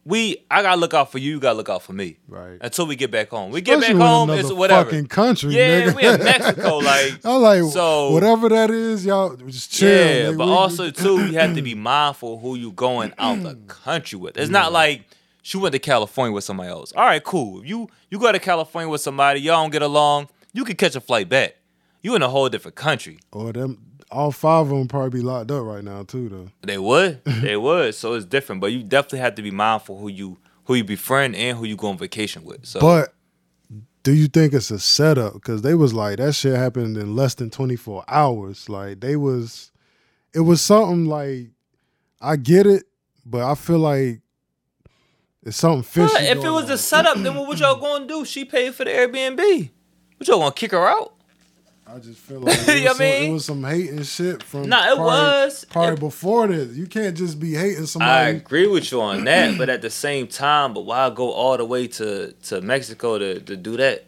A: We I gotta look out for you. You gotta look out for me.
B: right.
A: Until we get back home. We get back home. It's whatever.
B: Fucking country,
A: Yeah,
B: nigga.
A: we in Mexico, [LAUGHS] like,
B: I'm like,
A: so-
B: whatever that is, y'all just chill.
A: Yeah,
B: nigga.
A: but
B: We-
A: also too, you have to be [CLEARS THROAT] mindful who you going out the [CLEARS THROAT] country with. It's not like she went to California with somebody else. All right, cool. If you you go to California with somebody, y'all don't get along, you can catch a flight back. You in a whole different country.
B: or them, all five of them probably be locked up right now too, though.
A: They would, they would. So it's different, but you definitely have to be mindful who you who you befriend and who you go on vacation with. So
B: But do you think it's a setup? Because they was like that shit happened in less than twenty four hours. Like they was, it was something like I get it, but I feel like it's something fishy.
A: But if it was
B: on.
A: a setup, then what would y'all gonna do? She paid for the Airbnb. What y'all gonna kick her out?
B: I just feel like [LAUGHS] it
A: know
B: was,
A: what I
B: some, it
A: mean?
B: was some hating shit from.
A: Nah, it
B: probably-
A: was.
B: probably
A: It-
B: before this. You can't just be hating somebody.
A: I agree with you on that, but at the same time, but why go all the way to, to Mexico to, to do that?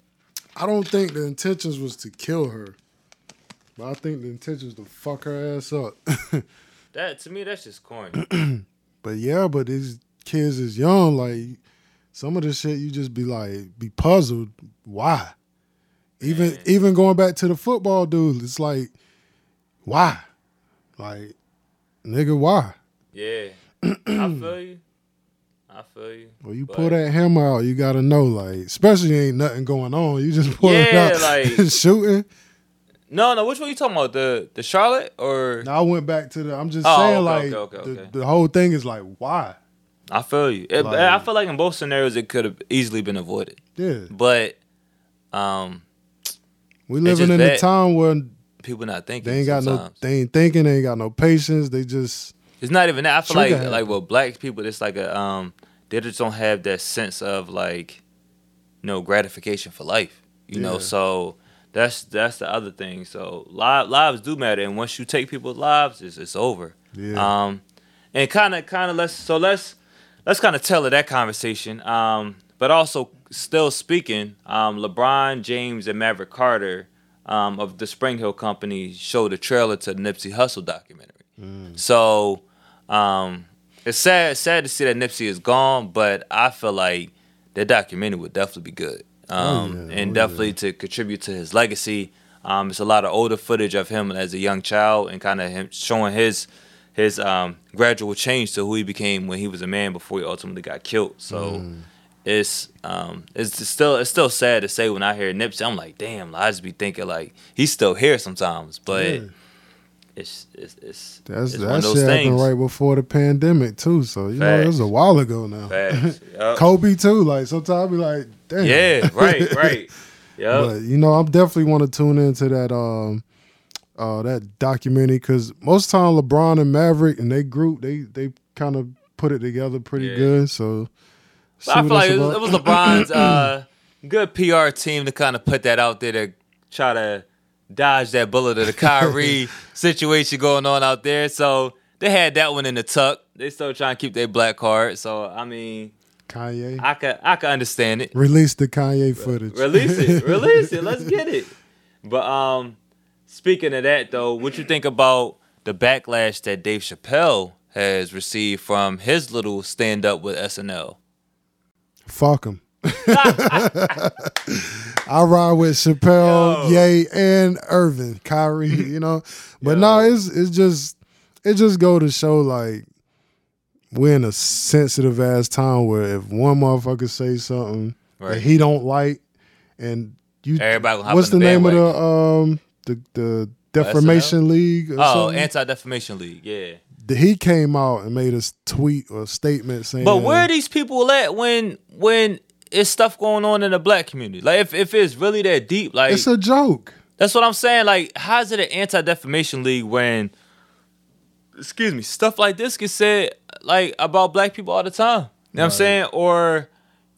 B: I don't think the intentions was to kill her, but I think the intentions to fuck her ass up. [LAUGHS]
A: That to me, that's just corny. [CLEARS THROAT]
B: But yeah, but these kids is young. Like some of the shit, you just be like, be puzzled. Why? Even
A: Man.
B: even going back to the football dude, it's like, why? Like, nigga, why?
A: Yeah, I feel you. I feel you.
B: Well, you
A: But-
B: pull that hammer out, you gotta know, like, especially ain't nothing going on. You just [LAUGHS] pull it out,
A: like- [LAUGHS]
B: shooting.
A: No, no. Which one you talking about? The the Charlotte or?
B: Now I went back to the. I'm just
A: Oh,
B: saying,
A: okay,
B: like,
A: okay, okay,
B: the, the whole thing is like, why?
A: I feel you. It-
B: Like-
A: I feel like in both scenarios it could have easily been avoided,
B: Yeah,
A: but um,
B: we living in a time where
A: people not thinking.
B: they ain't got no, they ain't thinking, they ain't got no patience. They just
A: It's not even that. I feel like like well, black people, it's like a um, they just don't have that sense of like, you know, gratification for life. You know, so that's that's the other thing. So lives lives do matter, and once you take people's lives, it's it's over.
B: Yeah.
A: Um, and kind of kind of let's so let's let's kind of tell of that conversation. Um, but also still speaking, um, LeBron James and Maverick Carter um, of the Spring Hill Company showed a trailer to the Nipsey Hussle documentary. So um, it's sad sad to see that Nipsey is gone, but I feel like that documentary would definitely be good. Um,
B: yeah.
A: and
B: Oh,
A: definitely to contribute to his legacy. Um, it's a lot of older footage of him as a young child and kind of him showing his his um, gradual change to who he became when he was a man before he ultimately got killed. So it's um it's still it's still sad to say when I hear Nipsey, I'm like, damn, I just be thinking like he's still here sometimes, but
B: Yeah.
A: it's it's it's,
B: That's
A: it's one
B: that
A: of
B: shit
A: those
B: happened right before the pandemic too. So you know it was a while ago now.
A: Facts. [LAUGHS] Yup.
B: Kobe too. Like sometimes be like, damn.
A: Yeah, right, [LAUGHS] right. Yeah.
B: But you know, I'm definitely want to tune into that um uh that documentary because most time LeBron and Maverick and they group they they kind of put it together pretty
A: Yeah.
B: good. So
A: I feel like it was, it was LeBron's uh, good PR team to kind of put that out there to try to dodge that bullet of the Kyrie [LAUGHS] situation going on out there. So they had that one in the tuck. They still trying to keep their black card. So I mean,
B: Kanye
A: I could I could understand it.
B: release the Kanye footage.
A: Release it, [LAUGHS] release it. Let's get it. But um, speaking of that though, what you think about the backlash that Dave Chappelle has received from his little stand up with SNL?
B: Fuck him. [LAUGHS] I ride with Chappelle,
A: Yo.
B: Ye, and Irving, Kyrie. You know, [LAUGHS] but no, it's it's just it just go to show like we're in a sensitive ass time where if one motherfucker say something that he don't like, and you,
A: Everybody
B: what's the
A: the
B: name of the um the the Defamation League? Or
A: Oh,
B: something?
A: Anti Defamation League, yeah.
B: He came out and made a tweet or statement saying,
A: But where are these people at when when it's stuff going on in the black community? Like if, if it's really that deep, like
B: it's a joke.
A: that's what I'm saying. Like, how's it an anti defamation league when excuse me, stuff like this gets said like about black people all the time? You know what I'm saying? Or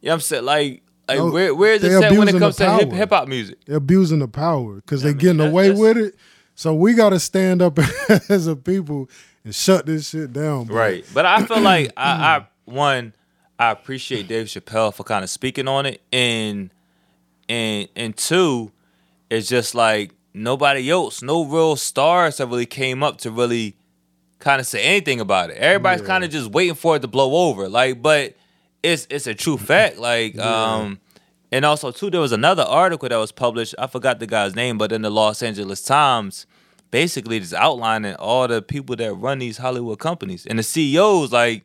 A: you know what I'm saying? Like like
B: No,
A: where where is it at when it comes to hip hop music?
B: They're abusing the power because they're getting away
A: that's-
B: with it. So we got to stand up [LAUGHS] as a people and shut this shit down. bro.
A: Right. But I feel like I, I one, I appreciate Dave Chappelle for kind of speaking on it. And and and two, it's just like nobody else, no real stars have really came up to really kind of say anything about it. Everybody's
B: Yeah.
A: kind of just waiting for it to blow over. Like, but it's it's a true fact. Like, um, and also too, there was another article that was published. I forgot the guy's name, but in the Los Angeles Times, basically just outlining all the people that run these Hollywood companies and the CEOs. Like,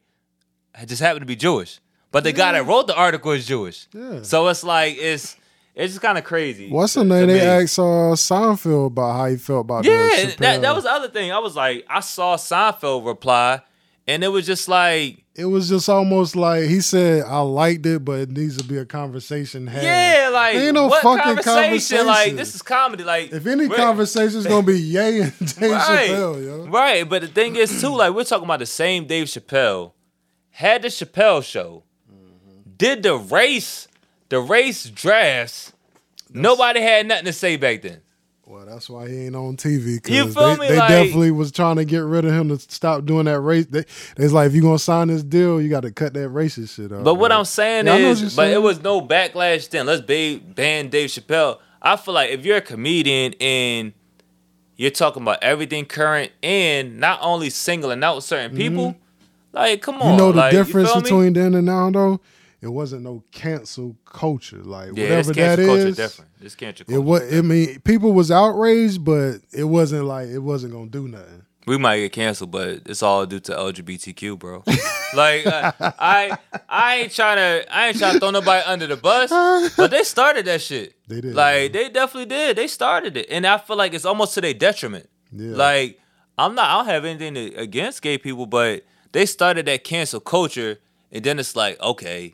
A: just happen to be Jewish, but the guy that wrote the article is Jewish.
B: Yeah.
A: So it's like it's it's just kind of crazy.
B: What's the name? They asked uh, Seinfeld about how he felt about
A: Yeah, that, that was the other thing. I was like, I saw Seinfeld reply, and it was just like,
B: It was just almost like he said, "I liked it, but it needs to be a conversation had."
A: yeah, like
B: Ain't no
A: what
B: fucking
A: conversation?
B: conversation.
A: Like this is comedy. Like
B: If any conversation is gonna be Ye and [LAUGHS] Dave
A: right,
B: Chappelle, yo.
A: right. But the thing is too, like we're talking about the same Dave Chappelle had the Chappelle show, did the race, the race drafts. Nobody had nothing to say back then.
B: Well, that's why he ain't on TV. Cause
A: You feel
B: they,
A: me?
B: They
A: Like-
B: definitely was trying to get rid of him to stop doing that race. They, it's like if you gonna sign this deal, you got to cut that racist shit out.
A: But what. I'm saying
B: Yeah, I know what
A: is, but it was no backlash then. Let's ba- ban Dave Chappelle. I feel like if you're a comedian and you're talking about everything current and not only singling out certain people, like come on,
B: Mm-hmm. you know the
A: like,
B: difference between then and now, though. It wasn't no cancel culture, like
A: yeah,
B: whatever that
A: cancel culture
B: is.
A: different. This cancel
B: It
A: culture.
B: was. I mean, people was outraged, but it wasn't like it wasn't gonna do nothing.
A: we might get canceled, but it's all due to LGBTQ, bro. [LAUGHS] like uh, I, I ain't trying to, I ain't trying to throw nobody under the bus, but they started that shit.
B: They did,
A: Like they definitely did. They started it, and I feel like it's almost to their detriment.
B: Yeah.
A: Like I'm not, I don't have anything to, against gay people, but they started that cancel culture, and then it's like, okay,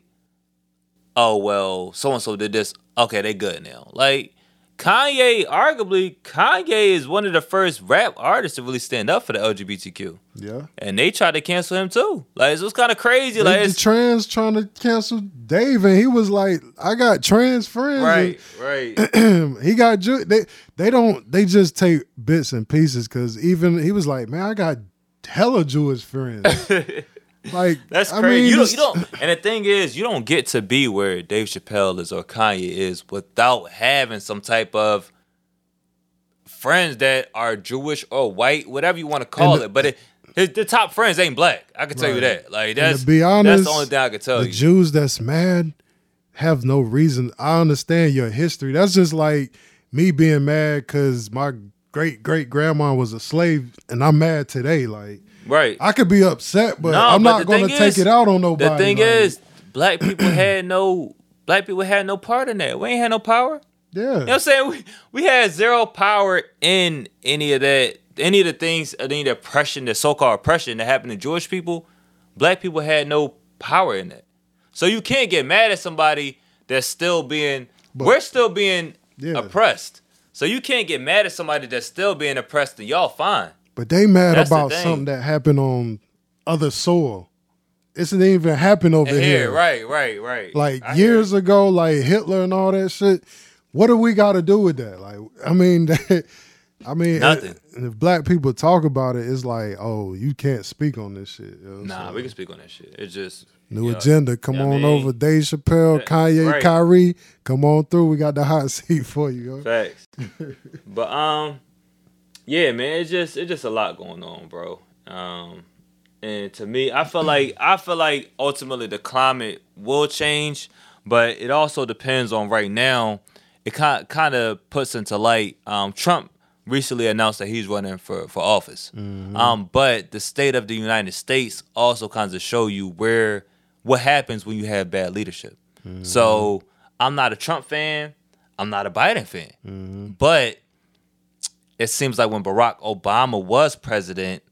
A: oh well, so and so did this. Okay, they good now. Like Kanye, arguably, Kanye is one of the first rap artists to really stand up for the LGBTQ,
B: Yeah.
A: and they tried to cancel him too. Like it was kind of crazy. Like
B: the trans trying to cancel Dave, and he was like, "I got trans friends."
A: right, right. [CLEARS THROAT]
B: he got Jew- they they don't they just take bits and pieces because even he was like, "Man, I got hella Jewish friends." [LAUGHS] [LAUGHS] like
A: That's
B: I
A: crazy.
B: mean,
A: you don't, you don't, and the thing is, you don't get to be where Dave Chappelle is or Kanye is without having some type of friends that are Jewish or white, whatever you want to call
B: the-
A: it. But it, his the top friends ain't black. I can tell you that. Like that's
B: be
A: that's the only thing I can tell you.
B: the
A: you.
B: Jews that's mad have no reason. I understand your history. That's just like me being mad because my great great grandma was a slave, and I'm mad today. Like
A: right.
B: I could be upset, but
A: No,
B: I'm
A: but
B: not going to take it out on nobody.
A: the thing
B: like-
A: is, black people had no black people had no part in that. We ain't had no power.
B: Yeah.
A: You know what I'm saying? We, we had zero power in any of that, any of the things, any of the oppression, the so-called oppression that happened to Jewish people. Black people had no power in that. So you can't get mad at somebody that's still being,
B: But-
A: we're still being
B: Yeah.
A: oppressed. So you can't get mad at somebody that's still being oppressed and y'all fine.
B: But they mad
A: That's
B: about
A: thing.
B: something that happened on other soil. It's not even happen over here.
A: here, right, right, right.
B: Like
A: I
B: years ago, like Hitler and all that shit. What do we got to do with that? Like, I mean, [LAUGHS] I mean,
A: Nothing.
B: And if black people talk about it, it's like, oh, you can't speak on this shit. yo.
A: Nah,
B: So,
A: we can speak on that shit. It's just
B: new
A: you know,
B: agenda. Come
A: you know
B: on
A: I mean?
B: over, Dave Chappelle,
A: Yeah,
B: Kanye,
A: right.
B: Kyrie. Come on through. We got the hot [LAUGHS] seat for you. Yo.
A: Facts. [LAUGHS] but um, yeah, man, it's just it's just a lot going on, bro. Um, and to me, I feel like I feel like ultimately the climate will change, but it also depends on right now. It kind kind of puts into light. Um, Trump recently announced that he's running for for office. Um, but the state of the United States also kind of show you where what happens when you have bad leadership. So I'm not a Trump fan. I'm not a Biden fan. But it seems like when Barack Obama was president,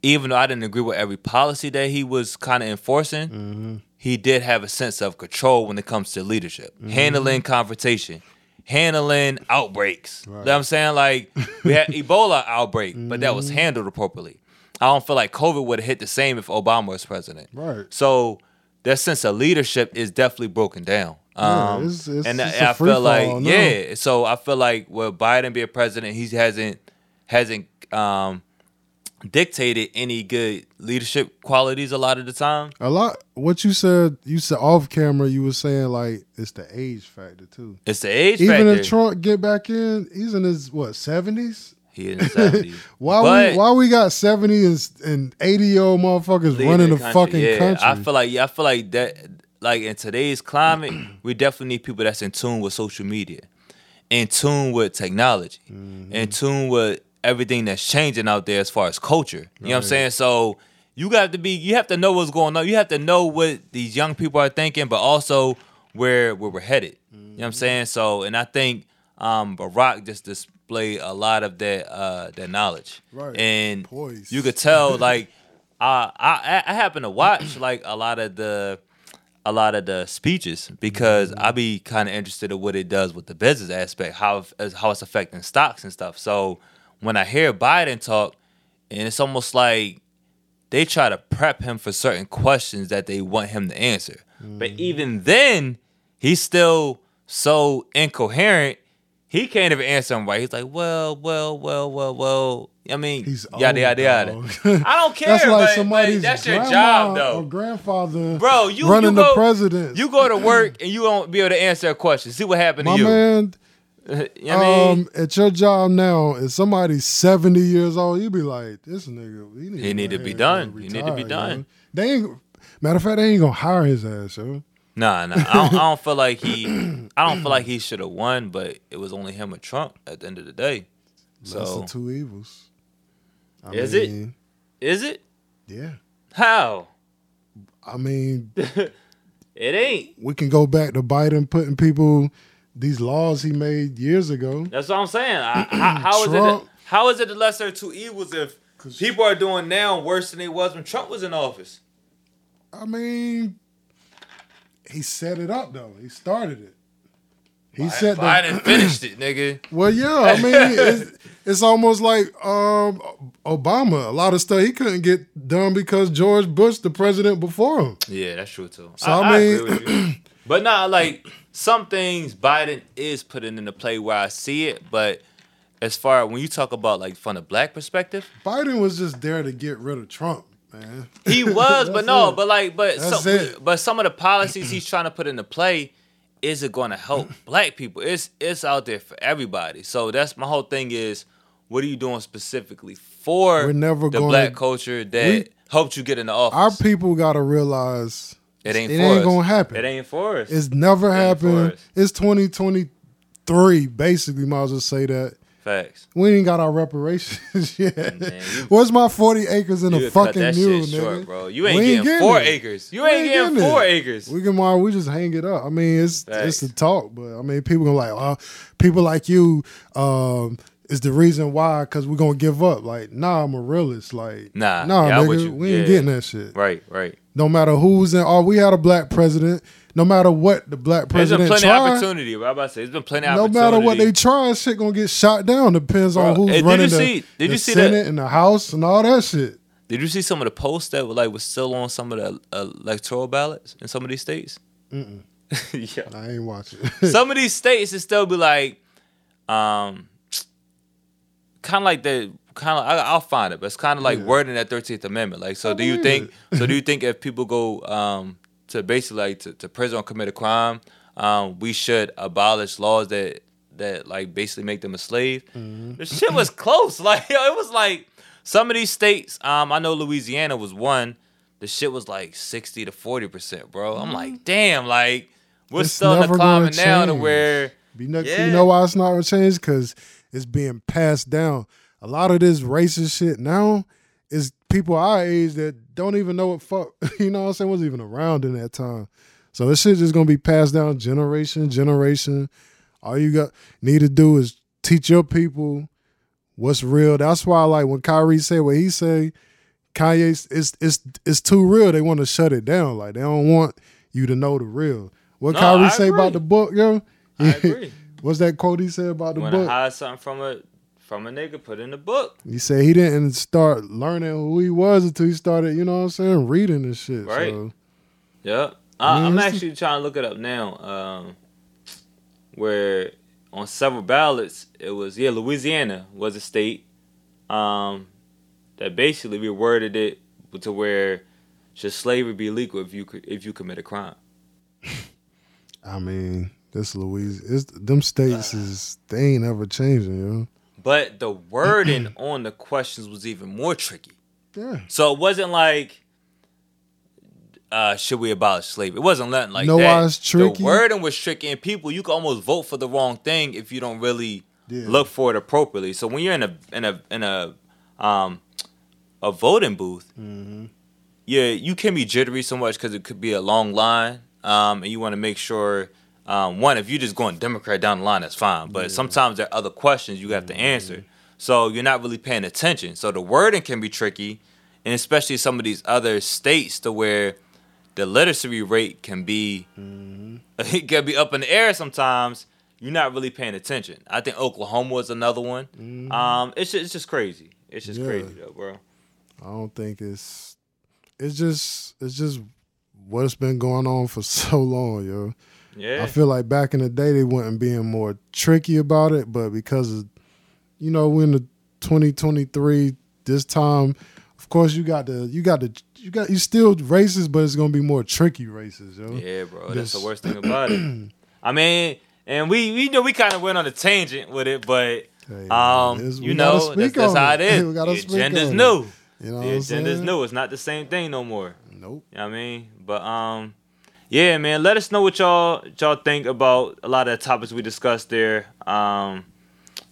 A: even though I didn't agree with every policy that he was kind of enforcing, mm-hmm. he did have a sense of control when it comes to leadership, mm-hmm. handling confrontation, handling outbreaks. You know what I'm saying? Like we had [LAUGHS] Ebola outbreak, but that was mm-hmm. handled appropriately. I don't feel like COVID would have hit the same if Obama was president.
B: Right.
A: So that sense of leadership is definitely broken down.
B: Yeah,
A: Um,
B: it's- it's-
A: and
B: it's
A: I
B: free
A: feel like
B: fall now.
A: yeah. So I feel like with Biden being president, he hasn't hasn't um, dictated any good leadership qualities a lot of the time.
B: A lot. What you said, you said off camera, you were saying like it's the age factor too.
A: It's the age factor.
B: Even
A: factor.
B: if Trump get back in, he's in his what seventies.
A: He in 70s. [LAUGHS]
B: Why
A: But-
B: we why we got seventy and, and eighty year old motherfuckers running the,
A: country.
B: fucking
A: yeah,
B: country?
A: I feel like yeah, I feel like that like in today's climate, [CLEARS THROAT] we definitely need people that's in tune with social media, in tune with technology,
B: Mm-hmm.
A: in tune with everything that's changing out there as far as culture. You know what I'm saying? So you got to be you have to know what's going on. You have to know what these young people are thinking, but also where where we're headed. You know what
B: Mm-hmm.
A: I'm saying? So and I think um Barack just displayed a lot of that uh that knowledge.
B: Right.
A: And
B: Poise.
A: you could tell [LAUGHS] like uh, I I happen to watch like a lot of the a lot of the speeches because I be kind of interested in what it does with the business aspect, how how it's affecting stocks and stuff. So when I hear Biden talk, and it's almost like they try to prep him for certain questions that they want him to answer. But even then, he's still so incoherent. He can't even answer them right. He's like, well, well, well, well, well. I mean,
B: He's
A: yada yada yada. I don't [LAUGHS] care.
B: That's like
A: but-
B: somebody's
A: but that's your job,
B: or
A: though.
B: grandfather,
A: Bro, you
B: running
A: you
B: the president.
A: You go to work and you won't be able to answer a question. See what happened
B: My
A: to you.
B: man, [LAUGHS]
A: you know I mean?
B: um, at your job now, if somebody's seventy years old, you be like, "This nigga, he need,
A: He need to be done. He need to be done.
B: They ain't. Matter of fact, they ain't gonna hire his ass, yo.
A: Nah, nah. I don't, I don't feel like he. I don't feel like he should have won, but it was only him and Trump at the end of the day.
B: Lesser
A: So
B: of two evils. I
A: Is it?
B: mean,
A: is it?
B: Yeah.
A: How?
B: I mean, [LAUGHS]
A: It ain't.
B: we can go back to Biden putting people these laws he made years ago.
A: That's what I'm saying. I, how, how is it?
B: Trump-
A: How is it the lesser of two evils if people are doing now worse than they was when Trump was in office?
B: I mean, he set it up though. He started it. He set the
A: Biden finished it, nigga. [CLEARS THROAT]
B: Well, yeah, I mean, it's, it's almost like um, Obama. A lot of stuff he couldn't get done because George Bush, the president before him.
A: Yeah, that's true too.
B: So,
A: I,
B: I
A: I
B: mean-
A: agree with you. [CLEARS THROAT] but not like some things Biden is putting into play where I see it. But as far when you talk about like from the black perspective,
B: Biden was just there to get rid of Trump, man.
A: he was, [LAUGHS] but no,
B: it.
A: but like, but
B: That's
A: some,
B: it.
A: but some of the policies he's trying to put into play is it going to help [CLEARS THROAT] black people? It's it's out there for everybody. So that's my whole thing is, what are you doing specifically for
B: We're never
A: the
B: gonna-
A: black culture that
B: we-
A: helped you get in the office?
B: Our people got to realize
A: it ain't
B: it
A: for
B: ain't
A: us.
B: gonna happen.
A: It ain't for us.
B: it's never
A: It
B: happened. It's 2023, basically. Might as well say that.
A: Facts.
B: We ain't got our reparations [LAUGHS] yet.
A: Man, you-
B: What's my forty acres in a fucking mule,
A: shit
B: nigga?
A: short, bro. You ain't
B: We
A: getting,
B: getting
A: four
B: it.
A: acres. You
B: We
A: ain't getting,
B: getting
A: four
B: it.
A: acres.
B: We can why we just hang it up. I mean, it's
A: Facts.
B: it's the talk, but I mean, people gonna like, oh, people like you um, is the reason why because we're gonna give up. Like, nah, I'm a realist. Like,
A: Nah,
B: nah,
A: yeah,
B: nigga, we ain't
A: Yeah.
B: getting that shit.
A: right, right.
B: No matter who's in. Oh, we had a black president. No matter what the black
A: There's been
B: president
A: plenty
B: tried.
A: opportunity. Bro. I'm about to say, there's been plenty of
B: No
A: opportunity.
B: matter what they try, shit gonna get shot down. Depends on who's
A: did
B: running
A: you
B: the,
A: see- did
B: the
A: you see that-
B: Senate and the House and all that shit.
A: Did you see some of the posts that were like was still on some of the uh, electoral ballots in some of these states?
B: Mm-mm. [LAUGHS]
A: yeah.
B: I ain't watching. [LAUGHS]
A: some of [LAUGHS] these states it still be like, um, kind of like the kind of I, I'll find it, but it's kind of like
B: Yeah.
A: wording that Thirteenth Amendment. Like, so
B: I
A: do you think? so do you think if people go um to basically like to, to prison or commit a crime, um, we should abolish laws that that like basically make them a slave?
B: Mm-hmm.
A: The shit was close. [LAUGHS] Like yo, it was like some of these states. Um, I know Louisiana was one. The shit was like sixty to forty percent, bro. I'm like, damn, like we're
B: It's
A: still in the
B: gonna
A: climate now to where
B: Be no-
A: Yeah.
B: You know why it's not gonna change? Because it's being passed down. A lot of this racist shit now people our age that don't even know what fuck. [LAUGHS] You know what I'm saying? Wasn't even around in that time. So this shit just gonna be passed down generation, generation. All you got need to do is teach your people what's real. That's why, like when Kyrie said what he say, Kanye, it's it's it's too real. They want to shut it down. Like they don't want you to know the real. What
A: No,
B: Kyrie
A: I
B: say
A: agree.
B: about the book, yo?
A: I agree. [LAUGHS]
B: What's that quote he said about the
A: to
B: book?
A: hide something from a from a nigga, put in the book.
B: He said he didn't start learning who he was until he started, you know what I'm saying, reading this shit.
A: Right.
B: So
A: Yep. I,
B: Yeah,
A: I'm
B: it's-
A: actually trying to look it up now. Um, where on several ballots it was yeah Louisiana was a state um, that basically reworded it to where should slavery be legal if you if you commit a crime. [LAUGHS]
B: I mean, this Louisiana, them states is they ain't ever changing, yo.
A: But the wording [CLEARS THROAT] on the questions was even more tricky.
B: Yeah.
A: So it wasn't like, uh, should we abolish slavery? It wasn't nothing like
B: Know
A: that.
B: it's tricky?
A: The wording was tricky, and people, you can almost vote for the wrong thing if you don't really
B: Yeah.
A: look for it appropriately. So when you're in a in a in a um a voting booth,
B: Mm-hmm.
A: yeah, you can be jittery so much because it could be a long line, um, and you want to make sure. Um, one, if you're just going Democrat down the line, that's fine. But sometimes there are other questions you have to answer. So you're not really paying attention. So the wording can be tricky, and especially some of these other states to where the literacy rate can be [LAUGHS] it can be up in the air sometimes. You're not really paying attention. I think Oklahoma was another one. Um, it's just, it's just crazy. It's just
B: Yeah.
A: crazy though, bro.
B: I don't think it's it's just it's just what's been going on for [LAUGHS] so long, yo.
A: Yeah.
B: I feel like back in the day they weren't being more tricky about it, but because of you know, we're in the 2023 this time, of course you got the you got the you got you still racist, but it's gonna be more tricky races, yo.
A: Yeah, bro. That's the worst thing about it. [CLEARS THROAT] I mean, and we we know we kind of went on a tangent with it, but
B: Hey,
A: um, you know that's, that's how
B: it. [LAUGHS]
A: is. The agenda's
B: on it.
A: new.
B: You know
A: the agenda's new. It's not the same thing no more.
B: Nope.
A: You know what I mean? But um yeah, man, let us know what y'all y'all think about a lot of the topics we discussed there. Um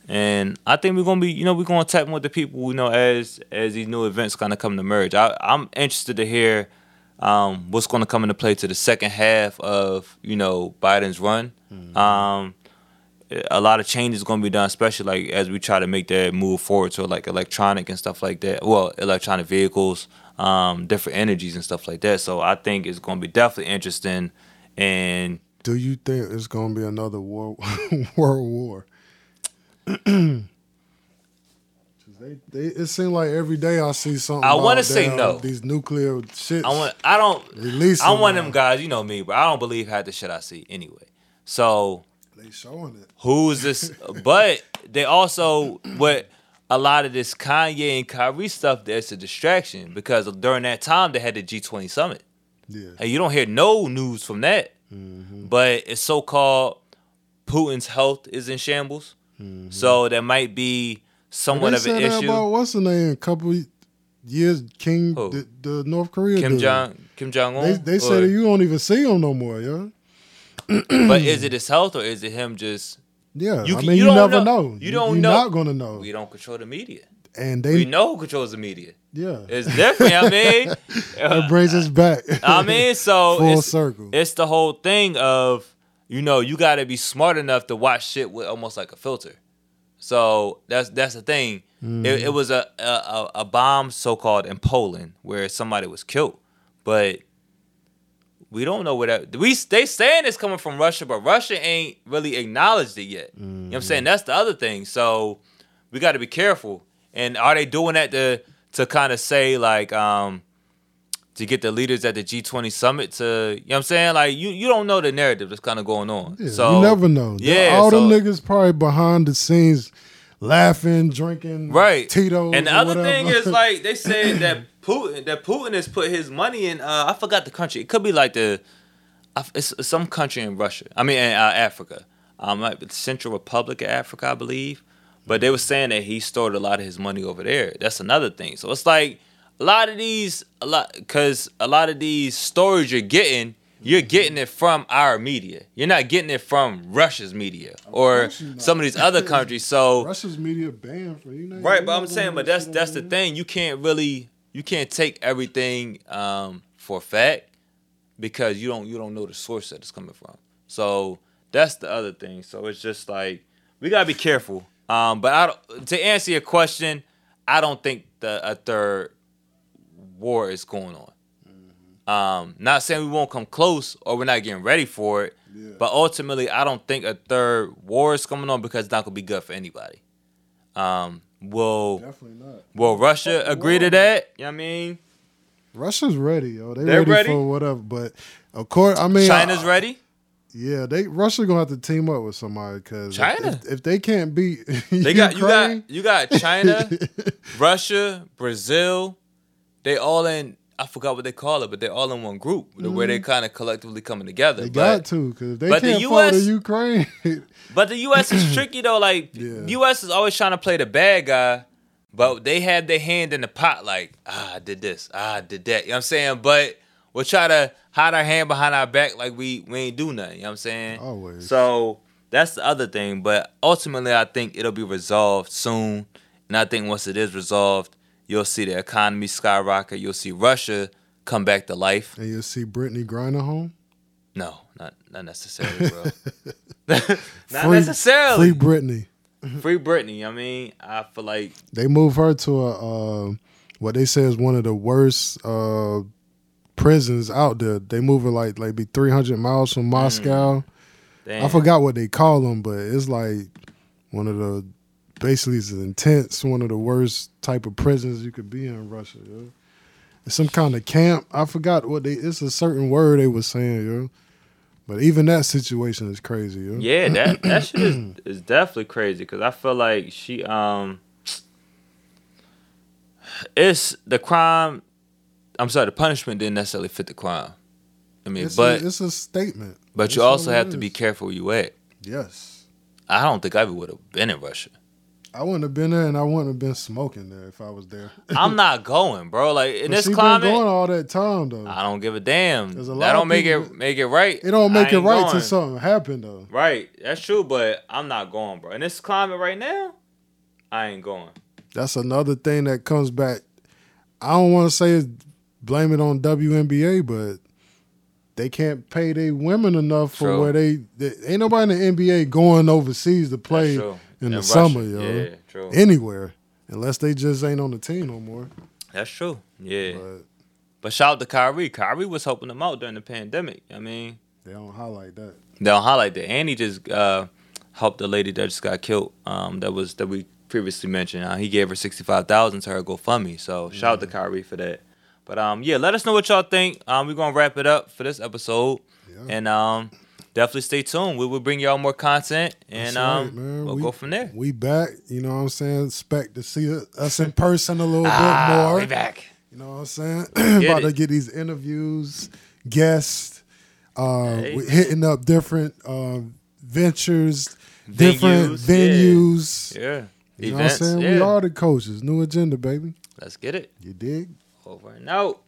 A: and I think we're gonna be, you know, we're gonna tap more with the people, you know, as as these new events kind of come to merge. I, I'm interested to hear um, what's gonna come into play to the second half of, you know, Biden's run. Um, a lot of changes going to be done, especially like as we try to make that move forward to like electronic and stuff like that. Well, electronic vehicles, um, different energies and stuff like that. So I think it's going to be definitely interesting. And
B: Do you think it's gonna be another war, [LAUGHS] world war? [CLEARS THROAT] they, they, it seems like every day I see something.
A: I wanna say no.
B: These nuclear shit.
A: I want, I don't,
B: Release
A: I
B: want
A: them guys. You know me, but I don't believe half the shit I see anyway. So
B: They showing it.
A: who's this? [LAUGHS] but they also what a lot of this Kanye and Kyrie stuff. There's a distraction because during that time they had the G20 summit.
B: Yeah.
A: And you don't hear no news from that. Mm-hmm. But it's so called Putin's health is in shambles. Mm-hmm. So there might be somewhat
B: they
A: of an issue.
B: about what's the name? A couple years, King, the, the North Korea
A: Kim. Jong Kim Jong
B: They,
A: Un.
B: they said you don't even see him no more, yeah.
A: but is it his health or is it him just
B: Yeah,
A: You
B: I
A: can-
B: mean,
A: you
B: you,
A: don't
B: never
A: know.
B: know.
A: You don't
B: You're
A: know.
B: not gonna know.
A: We don't control the media.
B: And
A: We
B: they,
A: know who controls the media.
B: yeah,
A: It's different. I [LAUGHS] mean,
B: it uh, brings us back.
A: I mean, [LAUGHS] so
B: full
A: it's,
B: circle.
A: it's the whole thing of you know you got to be smart enough to watch shit with almost like a filter. So that's that's the thing. Mm. It, it was a, a a- a bomb so called in Poland where somebody was killed, but we don't know where that we they saying it's coming from Russia, but Russia ain't really acknowledged it yet. You know what I'm saying? That's the other thing. So we got to be careful. And are they doing that to to kind of say like um to get the leaders at the G20 summit to you know what I'm saying? Like you you don't know the narrative that's kind of going on.
B: Yeah,
A: so
B: you never know.
A: Yeah,
B: all
A: so-
B: them niggas probably behind the scenes, laughing, drinking,
A: Right.
B: Tito.
A: And the other thing is like they said that [LAUGHS] Putin that Putin has put his money in uh I forgot the country. It could be like the it's some country in Russia. I mean in uh, Africa. Um like the Central Republic of Africa, I believe. But they were saying that he stored a lot of his money over there. That's another thing. So it's like a lot of these a lot cuz a lot of these stories you're getting you're getting it from our media. You're not getting it from Russia's media or
B: course you're not.
A: some of these other countries. So
B: Russia's media banned for you know.
A: Right, but I'm saying, but that's that's the thing. You can't really you can't take everything um, for fact because you don't you don't know the source that it's coming from. So that's the other thing. So it's just like we gotta be careful. Um, but I to answer your question, I don't think the a third war is going on. Um, not saying we won't come close or we're not getting ready for it,
B: Yeah.
A: but ultimately, I don't think a third war is coming on because it's not gonna be good for anybody. Um, will
B: Definitely not.
A: will Russia agree to that? You know what I mean?
B: Russia's ready, yo. They
A: They're
B: ready,
A: ready?
B: for whatever. But of course, I mean,
A: China's
B: I-
A: ready.
B: Yeah, they Russia gonna have to team up with somebody because
A: China.
B: If, if they can't beat, [LAUGHS]
A: They got you got you got China, [LAUGHS] Russia, Brazil. They all in. I forgot what they call it, but they're all in one group where they're kind of collectively coming together.
B: they
A: but,
B: got to because they
A: but
B: can't the
A: US
B: Ukraine. [LAUGHS]
A: But the U.S. is tricky though. Like [LAUGHS]
B: Yeah.
A: U.S. is always trying to play the bad guy, but they have their hand in the pot. Like ah, I did this, ah, I did that. You know what I'm saying? But we'll try to hide our hand behind our back like we we ain't do nothing. You know what I'm saying?
B: Always.
A: So that's the other thing. But ultimately, I think it'll be resolved soon. And I think once it is resolved, you'll see the economy skyrocket. You'll see Russia come back to life.
B: and you'll see Brittney Griner home.
A: No, not not necessarily, bro. [LAUGHS] [LAUGHS] not
B: Free-
A: necessarily.
B: Free Brittney.
A: Free Brittney. I mean, I feel like
B: They move her to a uh, what they say is one of the worst uh, prisons out there. They move her like like be three hundred miles from Moscow.
A: damn,
B: I forgot what they call them, but it's like one of the basically it's intense, one of the worst type of prisons you could be in Russia. Yo. It's some kind of camp. I forgot what they. It's a certain word they was saying, yo. But even that situation is crazy, yo.
A: Yeah, that that [CLEARS THROAT] shit is, is definitely crazy because I feel like she um, it's the crime. I'm sorry, the punishment didn't necessarily fit the crime. I mean,
B: It's,
A: but
B: a, it's a statement.
A: but
B: That's
A: you also have to be careful where you at.
B: Yes.
A: I don't think I would have been in Russia.
B: I wouldn't have been there, and I wouldn't have been smoking there if I was there.
A: I'm [LAUGHS] not going, bro. Like in
B: But
A: this
B: she been
A: climate,
B: going all that time though.
A: I don't give a damn.
B: A
A: that don't make it make it right.
B: it don't make it right
A: going.
B: till something happen though.
A: Right, that's true, but I'm not going, bro. In this climate right now, I ain't going.
B: That's another thing that comes back. I don't want to say blame it on WNBA, but they can't pay their women enough for
A: True.
B: where they, they ain't nobody in the NBA going overseas to play In the
A: Russia,
B: summer, yo.
A: Yeah, true.
B: Anywhere. Unless they just ain't on the team no more.
A: That's true. Yeah.
B: But
A: But shout out to Kyrie. Kyrie was helping them out during the pandemic. I mean,
B: they don't highlight that.
A: they don't highlight that. And he just uh, helped the lady that just got killed. Um, that was that we previously mentioned. Uh, he gave her sixty five thousand to her GoFundMe. So shout out to Kyrie for that. But um, yeah, let us know what y'all think. Um, we're gonna wrap it up for this episode,
B: Yeah.
A: and um, definitely stay tuned. We will bring y'all more content, and
B: That's
A: um, we'll
B: We-
A: go from there.
B: We back, you know what I'm saying? Expect to see us in person a little
A: Ah,
B: bit more.
A: we back.
B: You know what I'm saying? [CLEARS THROAT] About to get these interviews, guests, uh,
A: Hey,
B: hitting up different um, ventures, different
A: Venues, yeah. Yeah,
B: You know what I'm saying?
A: yeah.
B: We are the coaches. New agenda, baby.
A: Let's get it
B: You dig?
A: over and out.